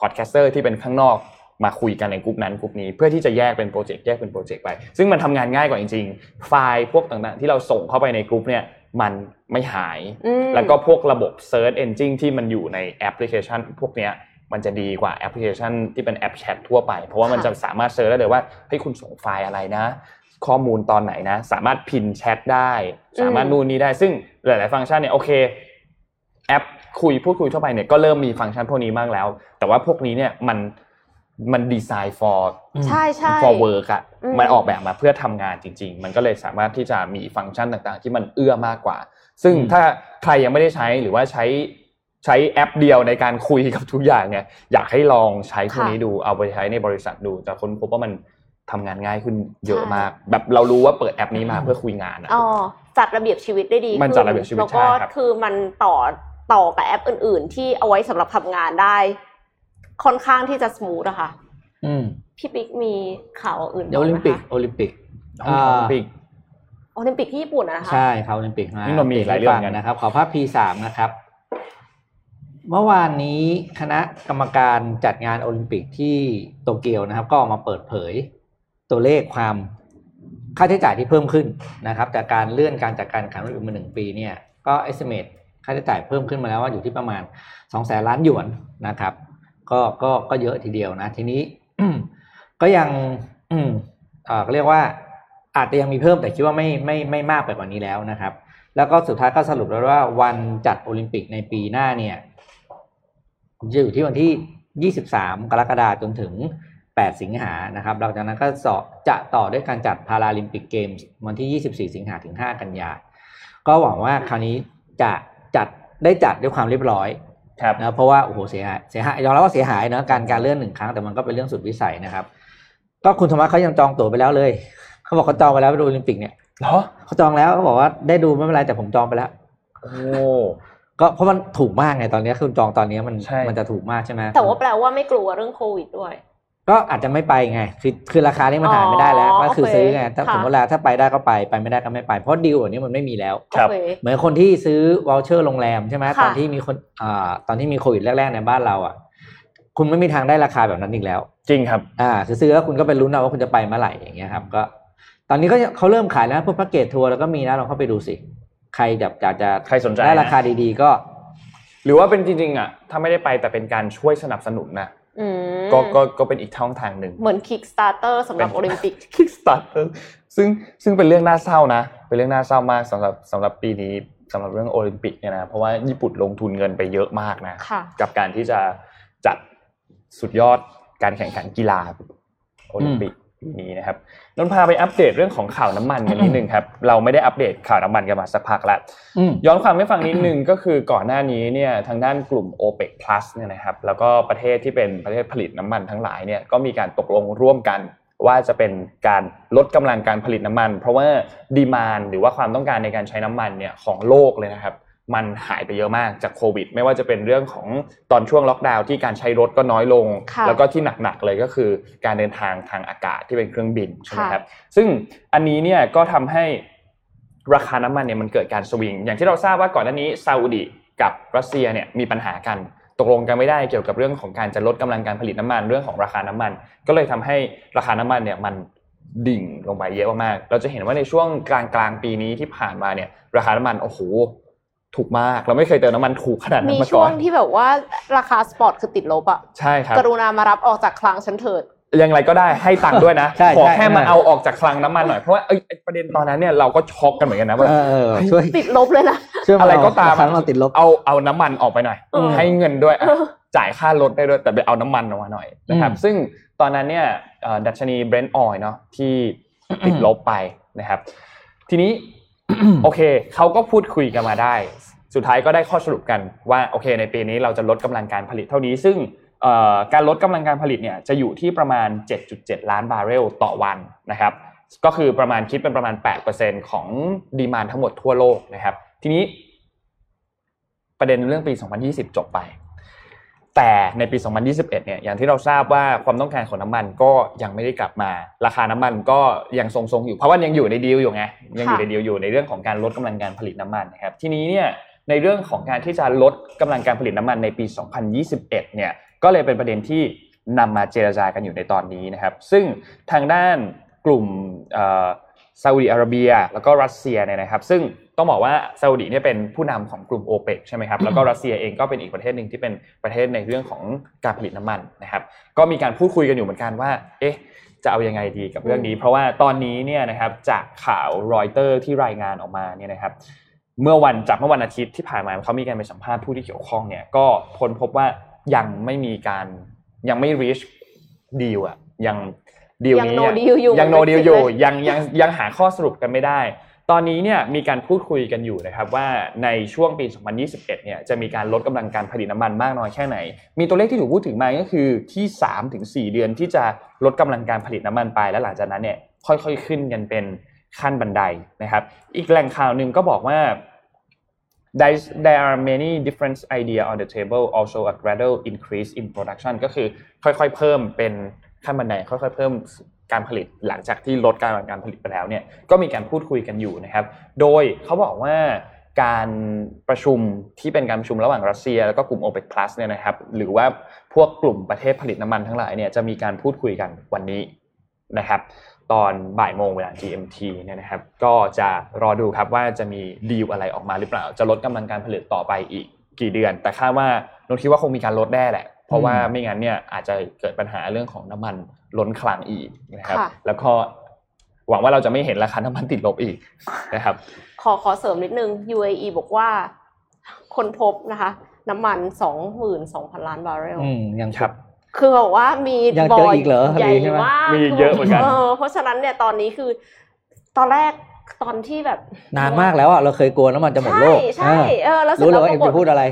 podcaster ที่เป็นข้างนอกมาคุยกันในกลุ่มนั้นกลุ่มนี้เพื่อที่จะแยกเป็นโปรเจกต์แยกเป็นโปรเจกต์ไป ซึ่งมันทำงานง่ายกว่าจริงๆ ไฟล์พวกต่างๆ ที่เราส่งเข้าไปในกลุ่มเนี่ยมันไม่หายอืมแล้วก็พวกระบบ Search Engine ที่มันอยู่ในแอปพลิเคชัน พวกเนี้ยมันจะดีกว่าแอปพลิเคชันที่เป็นแอปแชททั่วไป เพราะว่ามันค่ะจะสามารถ search ได้เลยว่าเฮ้ยคุณส่งไฟล์อะไรนะ ข้อมูลตอนไหนนะ สามารถ pin แชทได้ สามารถนู่นนี่ได้ซึ่งหลาย ๆ ฟังก์ชันเนี่ยโอเค แอปคุยพูดคุยทั่วไปเนี่ยก็เริ่มมีฟังก์ชันพวกนี้มากแล้ว แต่ว่าพวกนี้เนี่ยมันมันดีไซน์ for ใช่ใช่ for work อะอืมมันออกแบบมาเพื่อทำงานจริง ๆ มันก็เลยสามารถที่จะมีฟังก์ชันต่าง ๆ ที่มันเอื้อมากกว่า ซึ่งอืมถ้าใครยังไม่ได้ใช้หรือว่าใช้ใช้แอปเดียวในการคุยกับทุกอย่างเนี่ยอยากให้ลองใช้พวกนี้ดูเอาไปใช้ในบริษัทดูจะค้นพบว่ามัน ทำงานง่ายขึ้นเยอะมาก แบบเรารู้ว่าเปิดแอปนี้มาเพื่อคุยงานอะอ๋อจัดระเบียบชีวิตได้ดีมันจัดระเบียบชีวิตแล้วก็ใช่ครับคือมันต่อต่อกับแอปอื่น ๆ ที่เอาไว้สำหรับทำงานได้ ค่อนข้างที่จะ smooth อะค่ะอืมพี่ปิ๊กมีข่าวอื่นเดี๋ยวโอลิมปิกบ้างไหคะโอลิมปิกน้องของปิกโอลิมปิกที่ญี่ปุ่นอะนะคะใช่ครับโอลิมปิกมานี่เรามีหลายเรื่องฟังกันนะครับ ขอภาพ P3 นะครับ เมื่อวานนี้คณะกรรมการจัดงานโอลิมปิกที่โตเกียวนะครับ ก็ออกมาเปิดเผย ตัวเลขความค่าใช้จ่ายที่เพิ่มขึ้นนะครับจากการเลื่อนการจัดการแข่งขันโอลิมปิกมาหนึ่งปีเนี่ยก็ estimate ค่าใช้จ่ายเพิ่มขึ้นมาแล้วว่าอยู่ที่ประมาณสองแสนล้านหยวนนะครับ ก็ก็ก็เยอะทีเดียวนะ ทีนี้ก็ยังเอ่อเรียกว่าอาจจะยังมีเพิ่มแต่คิดว่าไม่ไม่ไม่มากไปกว่านี้แล้วนะครับ แล้วก็สุดท้ายก็สรุปแล้วว่าวันจัดโอลิมปิกในปีหน้าเนี่ยจะอยู่ที่วันที่ 23 กรกฎาคมจนถึง 8 สิงหานะครับหลังจากนั้นก็สอจะต่อด้วยการจัดพาราลิมปิกเกมส์วันที่ 24 สิงหาถึง 5 กันยา ก็หวังว่าคราวนี้จะจัดได้จัดด้วยความเรียบร้อยครับนะเพราะว่าโอ้โหเสียหายเสียหายยอมรับว่าเสียหายนะการการเลื่อนหนึ่งครั้งแต่มันก็เป็นเรื่องสุดวิสัยนะครับ ก็คุณธรรมะเขายังจองตั๋วไปแล้วเลย เขาบอกเขาจองไปแล้วไปดูโอลิมปิกเนี่ยเหรอเขาจองแล้วเขาบอกว่าได้ดูไม่เป็นไรแต่ผมจองไปแล้วโอ้ก็เพราะมันถูกมากไงตอนนี้คุณจองตอนนี้มันใช่ Mm. มันจะถูกมากใช่ไหมแต่ว่าแปลว่าไม่กลัวเรื่องโควิดด้วย ก็อาจจะไม่ไปไง คือคือราคานี้มันหาไม่ได้แล้วอ๋อก็คือโอเคซื้อไง ถ้าค่ะสมมติว่าถ้าไปได้ก็ไป ไปไม่ได้ก็ไม่ไป เพราะดีลแบบนี้มันไม่มีแล้วครับโอเคเหมือนคนที่ซื้อวอลเชอร์โรงแรมใช่ไหมค่ะตอนที่มีคนอ่าตอนที่มีโควิดแรกๆในบ้านเราอะ คุณไม่มีทางได้ราคาแบบนั้นอีกแล้ว จริงครับ อ่าคือซื้อแล้วคุณก็ไปลุ้นเอาว่าคุณจะไปเมื่อไหร่อย่างเงี้ยครับ ก็ ตอนนี้ก็เขาเริ่มขายแล้วพวกแพ็กเกจทัวร์แล้วก็มีนะลองเข้าไปดูสิ ใครอยากจะจะใครสนใจได้นะราคาดีๆก็ หรือว่าเป็นจริงๆอะ ถ้าไม่ได้ไปแต่เป็นการช่วยสนับสนุนนะอืม ก็ก็ก็เป็นอีกช่องทางหนึ่งเหมือน Kickstarter สำหรับเป็นโอลิมปิก Kickstarter ซึ่งซึ่งเป็นเรื่องน่าเศร้านะ เป็นเรื่องน่าเศร้ามากสำหรับสำหรับปีนี้สำหรับเรื่องโอลิมปิกเนี่ยนะเพราะว่าญี่ปุ่นลงทุนเงินไปเยอะมากนะค่ะกับการที่จะจัดสุดยอดการแข่งขันกีฬาโอลิมปิกปี นี้นะครับนนท์พาไปอัปเดตเรื่องของข่าวน้ำมันกันนิดนึงครับเราไม่ได้อัปเดตข่าวน้ำมันกันมาสักพักแล้วอืมย้อนความให้ฟังนิดนึงก็คือก่อนหน้านี้เนี่ยทางด้านกลุ่ม OPEC Plus เนี่ยนะครับแล้วก็ประเทศที่เป็นประเทศผลิตน้ำมันทั้งหลายเนี่ยก็มีการตกลงร่วมกันว่าจะเป็นการลดกำลังการผลิตน้ำมัน เพราะว่าดีมานหรือว่าความต้องการในการใช้น้ำมันเนี่ยของโลกเลยนะครับ มันหายไปเยอะมากจากโควิด ไม่ว่าจะเป็นเรื่องของตอนช่วงล็อกดาวน์ที่การใช้รถก็น้อยลงค่ะแล้วก็ที่หนักๆเลยก็คือการเดินทางทางอากาศที่เป็นเครื่องบินใช่ไหมค่ะครับซึ่งอันนี้เนี่ยก็ทำให้ราคาน้ำมันเนี่ยมันเกิดการสวิง อย่างที่เราทราบว่าก่อนหน้านี้ซาอุดิกับรัสเซียเนี่ยมีปัญหากันตกลงกันไม่ได้เกี่ยวกับเรื่องของการจะลดกำลังการผลิตน้ำมันเรื่องของราคาน้ำมัน ก็เลยทำให้ราคาน้ำมันเนี่ยมันดิ่งลงไปเยอะมากๆเราจะเห็นว่าในช่วงกลางกลางๆปีนี้ที่ผ่านมาเนี่ยราคาน้ำมันโอ้โห ถูกมากเราไม่เคยเติมน้ำมันถูกขนาดนั้มีนมาช่ก่วองนที่แบบว่าราคา spot คือติดลบอะใช่ครับกรุณามารับออกจากคลังฉันเถิดยังไงก็ได้ให้ตังค์ด้วยนะใช่ขอใช่แค่มาใช่เอาออกจากคลังน้ำมันหน่อยเพราะว่าเอ้ยไอ้ประเด็นตอนนั้นเนี่ยเราก็ช็อกกันเหมือนกันนะว่าเออเออช่วยติดลบเลยนะช่วยอะไรก็ตามครั้งเราติดลบเอาเอาน้ำมันออกไปหน่อยเออให้เงินด้วยอะเออจ่ายค่ารถได้ด้วยแต่ไปเอาน้ำมันออกมาหน่อยนะครับอืมซึ่งตอนนั้นเนี่ยเอ่อดัชนี Brent oil เนาะที่ติดลบไปนะครับ ทีนี้โอเคเขาก็พูดคุยกันมาได้ สุดท้ายก็ได้ข้อสรุปกันว่าโอเค ในปีนี้เราจะลดกำลังการผลิตเท่านี้ ซึ่งการลดกำลังการผลิตเนี่ยจะอยู่ที่ประมาณ 7.7 ล้านบาร์เรลต่อวันนะครับก็คือประมาณคิดเป็นประมาณ 8%ของดีมานทั้งหมดทั่วโลกนะครับ ทีนี้ ประเด็นเรื่องปี 2020 จบไป แต่ในปี 2021 เนี่ยอย่างที่เราทราบว่าความต้องการของน้ำมันก็ยังไม่ได้กลับมา ราคาน้ำมันก็ยังทรงๆอยู่เพราะว่ายังอยู่ในดีลอยู่ไงยังอยู่ในดีลอยู่ในเรื่องของการลดกำลังการผลิตน้ำมันนะครับ ทีนี้เนี่ย ในเรื่องของการที่จะลดกำลังการผลิตน้ำมันในปี 2021 เนี่ยก็เลยเป็นประเด็นที่นำมาเจรจากันอยู่ในตอนนี้นะครับ ซึ่งทางด้านกลุ่มเอ่อซาอุดิอาระเบีย แล้วก็รัสเซียเนี่ยนะครับ ซึ่งต้องบอกว่าซาอุดิเนี่ยเป็นผู้นำของกลุ่มโอเปกใช่ไหมครับแล้วก็รัสเซียเองก็เป็นอีกประเทศหนึ่งที่เป็นประเทศในเรื่องของการผลิตน้ำมันนะครับ ก็มีการพูดคุยกันอยู่เหมือนกันว่า เอ๊ะจะเอายังไงดีกับเรื่องนี้ เพราะว่าตอนนี้เนี่ยนะครับจากข่าวรอยเตอร์ที่รายงานออกมาเนี่ยนะครับ เมื่อวันจากเมื่อวันอาทิตย์ที่ผ่านมาเขามีการไปสัมภาษณ์ผู้ที่เกี่ยวข้องเนี่ยก็ค้นพบว่ายังไม่มีการยังไม่ reach deal อะยังดีลยังนี้ no deal อยู่ยัง no deal อยู่เลยยังยังยังหาข้อสรุปกันไม่ได้ ตอนนี้เนี่ยมีการพูดคุยกันอยู่นะครับว่าในช่วงปี 2021 เนี่ยจะมีการลดกำลังการผลิตน้ำมันมากน้อยแค่ไหน มีตัวเลขที่ถูกพูดถึงมาก็คือที่3ถึง4เดือนที่จะลดกำลังการผลิตน้ำมันไป และหลังจากนั้นเนี่ยค่อยๆขึ้นกันเป็น ขั้นบันไดนะครับ อีกแหล่งข่าวหนึ่งก็บอกว่า there are many different idea on the table also a gradual increase in production ก็คือค่อยๆเพิ่มเป็นขั้นบันไดค่อยๆเพิ่มการผลิตหลังจากที่ลดการการผลิตไปแล้วเนี่ยก็มีการพูดคุยกันอยู่นะครับ โดยเขาบอกว่าการประชุมที่เป็นการประชุมระหว่างรัสเซีย แล้วก็กลุ่ม OPEC Plus เนี่ยนะครับหรือว่าพวกกลุ่มประเทศผลิตน้ำมันทั้งหลายเนี่ยจะมีการพูดคุยกันวันนี้นะครับ ตอนบ่ายโมงเวลา GMT เนี่ยนะครับ ก็จะรอดูครับว่าจะมีดีลอะไรออกมาหรือเปล่า จะลดกำลังการผลิตต่อไปอีกกี่เดือน แต่คาดว่านนคิดว่าคงมีการลดแน่แหละ เพราะว่าไม่งั้นเนี่ยอาจจะเกิดปัญหาเรื่องของน้ำมันล้นคลังอีกนะครับค่ะแล้วก็หวังว่าเราจะไม่เห็นราคาน้ำมันติดลบอีกนะครับ ขอขอเสริมนิดนึง UAE บอกว่าคนพบนะคะ น้ำมัน 22,000 ล้านบาร์เรลอืมยังครับ คือบอกว่ามียังบ่เจออีกเหรอใหญ่ใช่ไหมมากมีเยอะเหมือนกันเออเพราะฉะนั้นเนี่ยตอนนี้คือ ตอนแรกตอนที่แบบนานมากแล้วอะเราเคยกลัวน้ำมันจะหมดโลกใช่ใช่เออแล้วเสร็จรู้เลยแล้วว่าเอ็มปรากฏจะพูดอะไร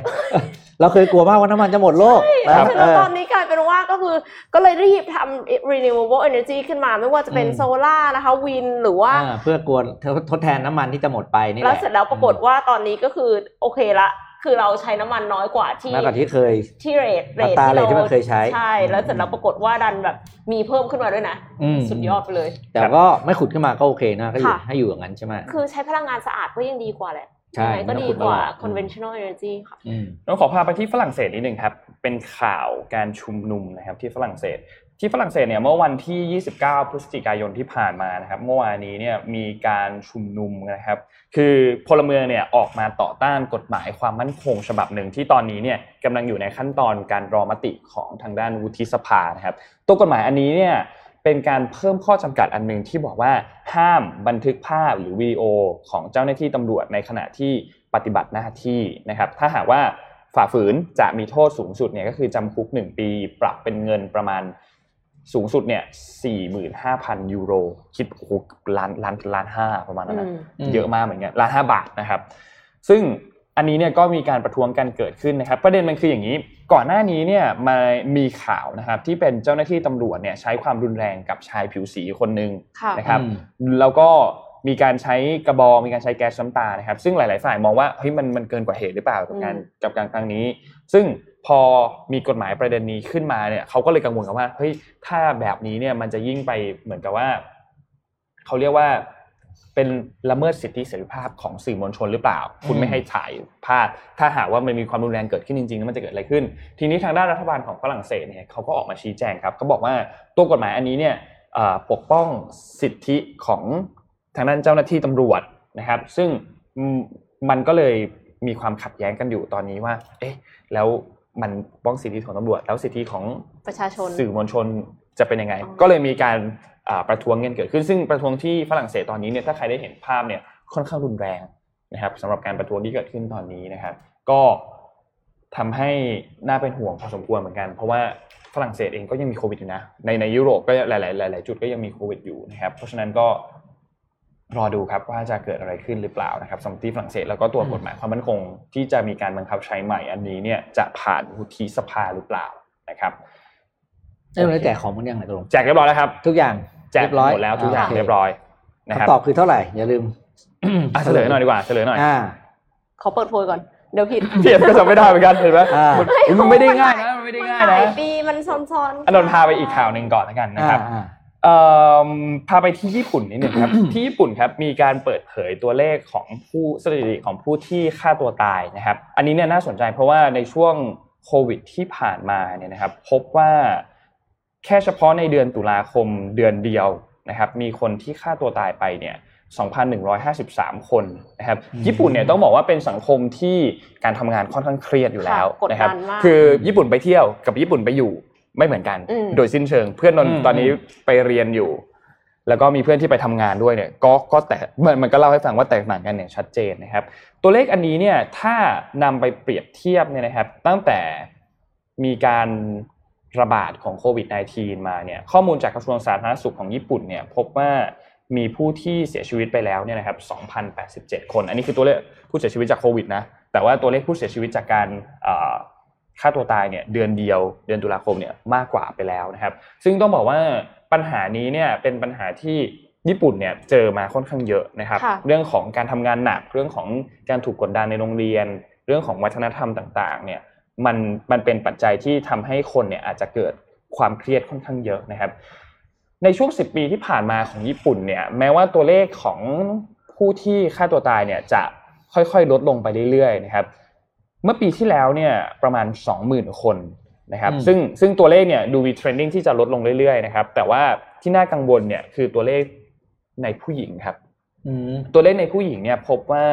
เราเคยกลัวมากว่าน้ำมันจะหมดโลกแล้นะวเสร็จเอแล้วอตอนนี้กลายเป็นว่าก็คือก็เลยรีบทำ renewable energy ขึ้นมาไม่ว่าจะเป็นอืมโซล่านะคะ wind หรือว่าอ่าเพื่อกลัวทดแทนน้ำมันที่จะหมดไปนี่แหแล้วละเสร็จแล้วปรากฏว่าตอนนี้ก็คือโอเคละ คือเราใช้น้ำมันน้อยกว่าที่มากกว่าที่เคยที่ rate rate อัตราที่ rate ที่มันเคยใช้ใช่แล้วเสร็จแล้วปรากฏว่าดันแบบมีเพิ่มขึ้นมาด้วยนะอืมสุดยอดไปเลย แต่ก็ไม่ขุดขึ้นมาก็โอเคนะก็อยู่ค่ะให้อยู่อย่างนั้นใช่ไหมคือใช้พลังงานสะอาดก็ยังดีกว่าแหละใช่ยังไงก็ไม่ต้องดีขุดกว่ามาหรอก conventional energy ค่ะอืมเราขอพาไปที่ฝรั่งเศสนิดนึงครับ เป็นข่าวการชุมนุมนะครับที่ฝรั่งเศส ที่ฝรั่งเศสเนี่ยเมื่อวันที่ 29 พฤศจิกายนที่ผ่านมานะครับเมื่อวานนี้เนี่ยมีการชุมนุมนะครับ คือพลเมืองเนี่ยออกมาต่อต้านกฎหมายความมั่นคงฉบับหนึ่งที่ตอนนี้เนี่ยกำลังอยู่ในขั้นตอนการรอมติของทางด้านวุฒิสภานะครับ ตัวกฎหมายอันนี้เนี่ยเป็นการเพิ่มข้อจำกัดอันหนึ่งที่บอกว่าห้ามบันทึกภาพหรือวิดีโอของเจ้าหน้าที่ตำรวจในขณะที่ปฏิบัติหน้าที่นะครับ ถ้าหากว่าฝ่าฝืนจะมีโทษสูงสุดเนี่ยก็คือจำคุก 1 ปี ปรับเป็นเงินประมาณ สูงสุดเนี่ย45,000ยูโร คิดโอ้โหล้านล้านล้านห้าประมาณนั้นนะอืมอืมเยอะมากเหมือนกันล้านห้าบาทนะครับ ซึ่งอันนี้เนี่ยก็มีการประท้วงกันเกิดขึ้นนะครับ ประเด็นมันคืออย่างนี้ ก่อนหน้านี้เนี่ยมามีข่าวนะครับที่เป็นเจ้าหน้าที่ตำรวจเนี่ยใช้ความรุนแรงกับชายผิวสีคนหนึ่งค่ะนะครับอืมแล้วก็มีการใช้กระบอกมีการใช้แก๊สน้ำตานะครับ ซึ่งหลาย ๆ ฝ่ายมองว่าเฮ้ยมันมันเกินกว่าเหตุหรือเปล่ากับการอืมกับการครั้งนี้ ซึ่ง พอมีกฎหมายประเด็นนี้ขึ้นมาเนี่ยเขาก็เลยกังวลกันว่าเฮ้ยถ้าแบบนี้เนี่ยมันจะยิ่งไปเหมือนกับว่าเขาเรียกว่าเป็นละเมิดสิทธิเสรีภาพของสื่อมวลชนหรือเปล่า คุณไม่ให้ถ่ายภาพถ้าหากว่ามันมีความรุนแรงเกิดขึ้นจริงๆแล้วมันจะเกิดอะไรขึ้น ทีนี้ทางด้านรัฐบาลของฝรั่งเศสเนี่ยเขาก็ออกมาชี้แจงครับเขาบอกว่าตัวกฎหมายอันนี้เนี่ยปกป้องสิทธิของทางด้านเจ้าหน้าที่ตำรวจนะครับ ซึ่งมันก็เลยมีความขัดแย้งกันอยู่ตอนนี้ว่า เอ๊ะ แล้ว มันปกป้องสิทธิของตำรวจ แล้วสิทธิของประชาชนสื่อมวลชนจะเป็นยังไงอ๋อก็เลยมีการอ่าประท้วงกันเกิดขึ้นซึ่งประท้วงที่ฝรั่งเศสตอนนี้เนี่ยถ้าใครได้เห็นภาพเนี่ยค่อนข้างรุนแรงนะครับสำหรับการประท้วงที่เกิดขึ้นตอนนี้นะครับ ก็ทำให้น่าเป็นห่วงพอสมควรเหมือนกัน เพราะว่าฝรั่งเศสเองก็ยังมีโควิดอยู่นะในในยุโรปก็หลายๆหลาย ๆ จุดก็ยังมีโควิดอยู่นะครับเพราะฉะนั้นก็ รอดูครับว่าจะเกิดอะไรขึ้นหรือเปล่านะครับสำหรับที่ฝรั่งเศสแล้วก็ตัวกฎหมายความมั่นคง ที่จะมีการบังคับใช้ใหม่อันนี้เนี่ยจะผ่านวุฒิสภาหรือเปล่านะครับเอ้ยแล้วแจกของมันยังไงตกลงแจกเรียบร้อยแล้วครับ ทุกอย่างแจกเรียบร้อยหมดแล้วทุกอย่างโคเรียบร้อยนะครับคำตอบคือเท่าไหร่อย่าลืมอะเฉลยหน่อยดีกว่าเฉลยหน่อยอ่าเขาเปิดโพยก่อนเดี๋ยวผิดเพียก็จำไม่ได้เหมือนกันเห็นไหมอ่ามันมันไม่ได้ง่ายนะมันไม่ได้ง่ายหนะลายปีมันซ้อนๆอนนท์พาไปอีกข่าวหนึ่งก่อนแล้วกันนะครับอ่าเอ่อ พาไปที่ญี่ปุ่นนิดหนึ่งครับ ที่ญี่ปุ่นครับมีการเปิดเผยตัวเลขของผู้สถิติของผู้ที่ฆ่าตัวตายนะครับ อันนี้เนี่ยน่าสนใจเพราะว่าในช่วงโควิดที่ผ่านมาเนี่ยนะครับ พบว่าแค่เฉพาะในเดือนตุลาคมเดือนเดียวนะครับ มีคนที่ฆ่าตัวตายไปเนี่ย2,153 คนนะครับญี่ปุ่นเนี่ยต้องบอกว่าเป็นสังคมที่การทำงานค่อนข้างเครียดอยู่แล้วค่ะกดดันนะครับมากคือญี่ปุ่นไปเที่ยวกับญี่ปุ่นไปอยู่ ไม่เหมือนกันอืมโดยสิ้นเชิง เพื่อนนนท์อืมตอนนี้ไปเรียนอยู่ แล้วก็มีเพื่อนที่ไปทำงานด้วยเนี่ย ก็ก็แต่มันมันก็เล่าให้ฟังว่าแตกต่างกันอย่างชัดเจนนะครับ ตัวเลขอันนี้เนี่ยถ้านำไปเปรียบเทียบเนี่ยนะครับ ตั้งแต่มีการระบาดของโควิด -19 มาเนี่ยข้อมูลจากกระทรวงสาธารณสุขของญี่ปุ่นเนี่ยพบว่ามีผู้ที่เสียชีวิตไปแล้วเนี่ยนะครับ 2,087 คน อันนี้คือตัวเลขผู้เสียชีวิตจากโควิดนะ แต่ว่าตัวเลขผู้เสียชีวิตจากการ เอ่อฆ่าตัวตายเนี่ยเดือนเดียวเดือนตุลาคมเนี่ยมากกว่าไปแล้วนะครับ ซึ่งต้องบอกว่าปัญหานี้เนี่ยเป็นปัญหาที่ญี่ปุ่นเนี่ยเจอมาค่อนข้างเยอะนะครับค่ะเรื่องของการทำงานหนักเรื่องของการถูกกดดันในโรงเรียน เรื่องของวัฒนธรรมต่างๆเนี่ยมันมันเป็นปัจจัยที่ทำให้คนเนี่ยอาจจะเกิดความเครียดค่อนข้างเยอะนะครับ ในช่วง 10 ปีที่ผ่านมาของญี่ปุ่นเนี่ยแม้ว่าตัวเลขของผู้ที่ฆ่าตัวตายเนี่ยจะค่อยๆ ลดลงไปเรื่อยๆนะครับ เมื่อปีที่แล้วเนี่ยประมาณ 20,000 คนนะครับอืมซึ่งซึ่งตัวเลขเนี่ยดูมีเทรนดิ้งที่จะลดลงเรื่อยๆนะครับแต่ว่าที่น่ากังวลเนี่ยคือตัวเลขในผู้หญิงครับอืมตัวเลขในผู้หญิงเนี่ยพบว่า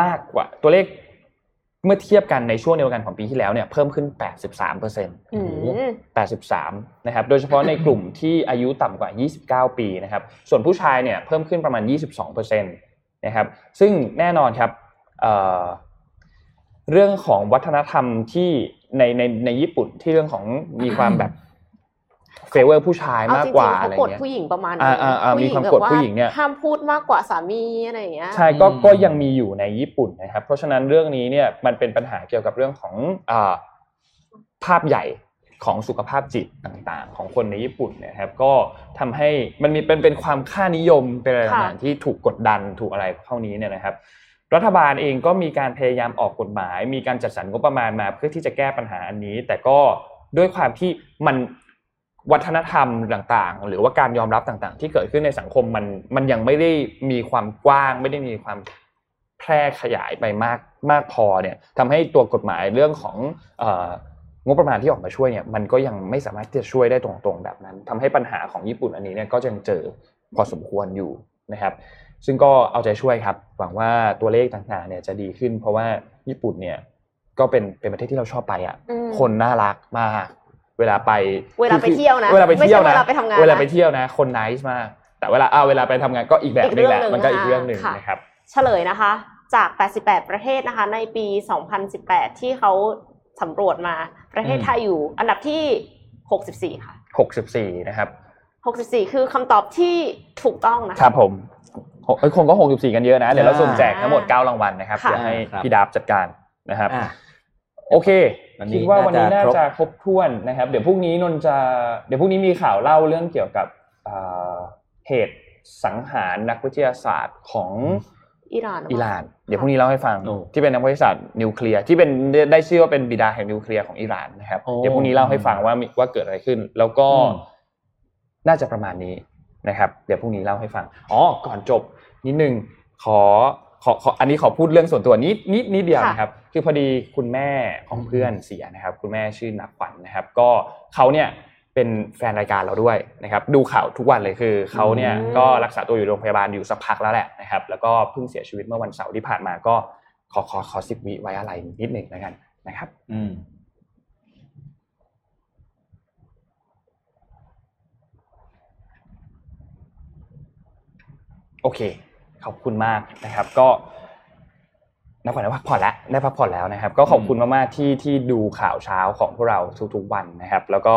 มากกว่าตัวเลขเมื่อเทียบกันในช่วงเดียวกันของปีที่แล้วเนี่ยเพิ่มขึ้น 83เปอร์เซ็นต์อืม83นะครับโดยเฉพาะในกลุ่มที่อายุต่ำกว่า 29 ปีนะครับส่วนผู้ชายเนี่ยเพิ่มขึ้นประมาณ 22เปอร์เซ็นต์นะครับซึ่งแน่นอนครับ เอ่อเรื่องของวัฒนธรรมที่ในในในญี่ปุ่นที่เรื่องของมีความแบบเฟเวอร์ผู้ชายเอามากจริกว่างๆอะเขาไรกดเงี้ยผู้หญิงประมาณอ่าอ่าอ่ามีความกดผู้หญิงเนี่ยห้ามพูดมากกว่าสามีอะไรอย่างเงี้ยใช่ก็อืมก็ยังมีอยู่ในญี่ปุ่นนะครับ เพราะฉะนั้นเรื่องนี้เนี่ยมันเป็นปัญหาเกี่ยวกับเรื่องของอ่าภาพใหญ่ของสุขภาพจิตต่างๆ ของคนในญี่ปุ่นเนะครับ ก็ทำให้มันมีเป็นเป็นความค่านิยมเป็นอะไรค่ะต่างๆที่ถูกกดดันถูกอะไรเท่านี้เนี่ยนะครับ รัฐบาลเองก็มีการพยายามออกกฎหมาย มีการจัดสรรงบประมาณมาเพื่อที่จะแก้ปัญหาอันนี้ แต่ก็ด้วยความที่มันวัฒนธรรมต่างๆ หรือว่าการยอมรับต่างๆ ที่เกิดขึ้นในสังคมมันมันยังไม่ได้มีความกว้าง ไม่ได้มีความแพร่ขยายไปมากมากพอเนี่ยทำให้ตัวกฎหมายเรื่องของงบประมาณที่ออกมาช่วยเนี่ยมันก็ยังไม่สามารถที่จะช่วยได้ตรงๆแบบนั้นทำให้ปัญหาของญี่ปุ่นอันนี้เนี่ยก็ยังเจอพอสมควรอยู่นะครับ ซึ่งก็เอาใจช่วยครับ หวังว่าตัวเลขต่างๆเนี่ยจะดีขึ้น เพราะว่าญี่ปุ่นเนี่ยก็เป็นเป็นประเทศที่เราชอบไปอะอืมคนน่ารักมากเวลาไป เวลาไปเที่ยวนะ เวลาไปเที่ยวนะไม่ใช่เวลาไปทำงานนะเวลาไปเที่ยวนะ คนนิสมาก แต่เวลาอ่าเวลาไปทำงานก็อีกแบบนึงแหละอีกเรื่องหนึ่งมันก็อีกเรื่องหนึ่งค่ะนะครับ เฉลยนะคะ จาก 88 ประเทศนะคะ ในปี 2018 ที่เขาสำรวจมา ประเทศอืมไทยอยู่อันดับที่ 64 ค่ะ 64 นะครับ 64 คือคำตอบที่ถูกต้องนะคะครับผมหก เอ้ยคนก็ 64 กันเยอะนะ เดี๋ยวเราอ่าสุ่มแจกทั้งหมด 9 รางวัลนะครับค่ะเดี๋ยวให้ครับพี่ดาบจัดการนะครับอะโอเควันนี้คิดว่าวันนี้น่าน่าจะจะครบถ้วนนะครับ เดี๋ยวพรุ่งนี้นนท์จะ เดี๋ยวพรุ่งนี้มีข่าวเล่าเรื่องเกี่ยวกับอ่าเหตุสังหารนักวิทยาศาสตร์ของอิหร่านอิหร่าน เดี๋ยวพรุ่งนี้เล่าให้ฟังโอ้ที่เป็นนักวิทยาศาสตร์นิวเคลียร์ที่เป็นได้ชื่อว่าเป็นบิดาแห่งนิวเคลียร์ของอิหร่านนะครับโอ้เดี๋ยวพรุ่งนี้เล่าให้ฟังว่ามีว่าเกิดอะไรขึ้น แล้วก็อืมน่าจะประมาณนี้ นะครับเดี๋ยวพรุ่งนี้เล่าให้ฟังอ๋อก่อนจบนิดนึงขอขอขออันนี้ขอพูดเรื่องส่วนตัวนิดนิดนิดเดียวนะครับ คือพอดีคุณแม่ของเพื่อนเสียนะครับ คุณแม่ชื่อนักขวัญนะครับ ก็เขาเนี่ยเป็นแฟนรายการเราด้วยนะครับ ดูข่าวทุกวันเลยคือเขาเนี่ยอืมก็รักษาตัวอยู่โรงพยาบาลอยู่สักพักแล้วแหละนะครับ แล้วก็เพิ่งเสียชีวิตเมื่อวันเสาร์ที่ผ่านมาก็ขอขอขอสิบวิไว้อะไรนิดหนึ่งแล้วกันนะครับ อืม โอเค ขอบคุณมากนะครับ ก็นักผ่อนได้พักผ่อนแล้วได้พักผ่อนแล้วนะครับ ก็ขอบคุณมากๆที่ที่ดูข่าวเช้าของพวกเราทุกๆวันนะครับ แล้วก็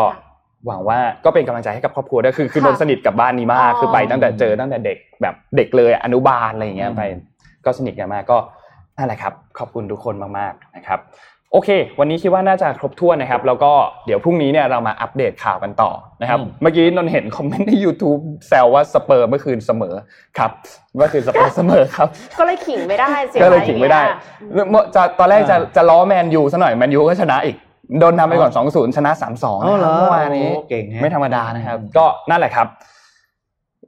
หวังว่าก็เป็นกำลังใจให้กับครอบครัวด้วยคือคือค่ะนนท์สนิทกับบ้านนี้มากอ๋อคือไปตั้งแต่เจอตั้งแต่เด็กแบบเด็กเลยอนุบาลอะไรอย่างเงี้ยอืมไป ก็สนิทกันมากก็นั่นแหละครับ ขอบคุณทุกคนมากๆนะครับ โอเค วันนี้คิดว่าน่าจะครบถ้วนนะครับ แล้วก็เดี๋ยวพรุ่งนี้เนี่ยเรามาอัปเดตข่าวกันต่อนะครับอืมเมื่อกี้นนท์เห็นคอมเมนต์ใน YouTube แซวว่าสเปอร์เมื่อคืนเสมอครับเมื่อคืนสเปอร์เสมอครับ ก็เลยขิงไม่ได้สิก็เลยขิงไม่ได้อะรเมื่อจะตอนแรกจะอ่าจะล้อแมนยูซะหน่อยแมนยูก็ชนะอีกโดนนำไปก่อน 2-0 ชนะ 3-2อ๋อเหรอเมื่อวานนี้โอ้เก่งฮะไม่ธรรมดานะครับ ก็นั่นแหละครับ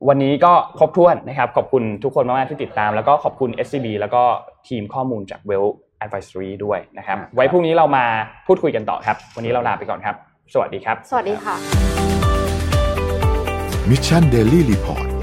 วันนี้ก็ครบถ้วนนะครับ ขอบคุณทุกคนมากๆที่ติดตาม แล้วก็ขอบคุณ SCB แล้วก็ทีมข้อมูลจาก Wealth Advisory ด้วยนะครับอ่าไว้พรุ่งนี้เรามาพูดคุยกันต่อครับ วันนี้เราลาไปก่อนครับ สวัสดีครับ สวัสดีค่ะมิชชั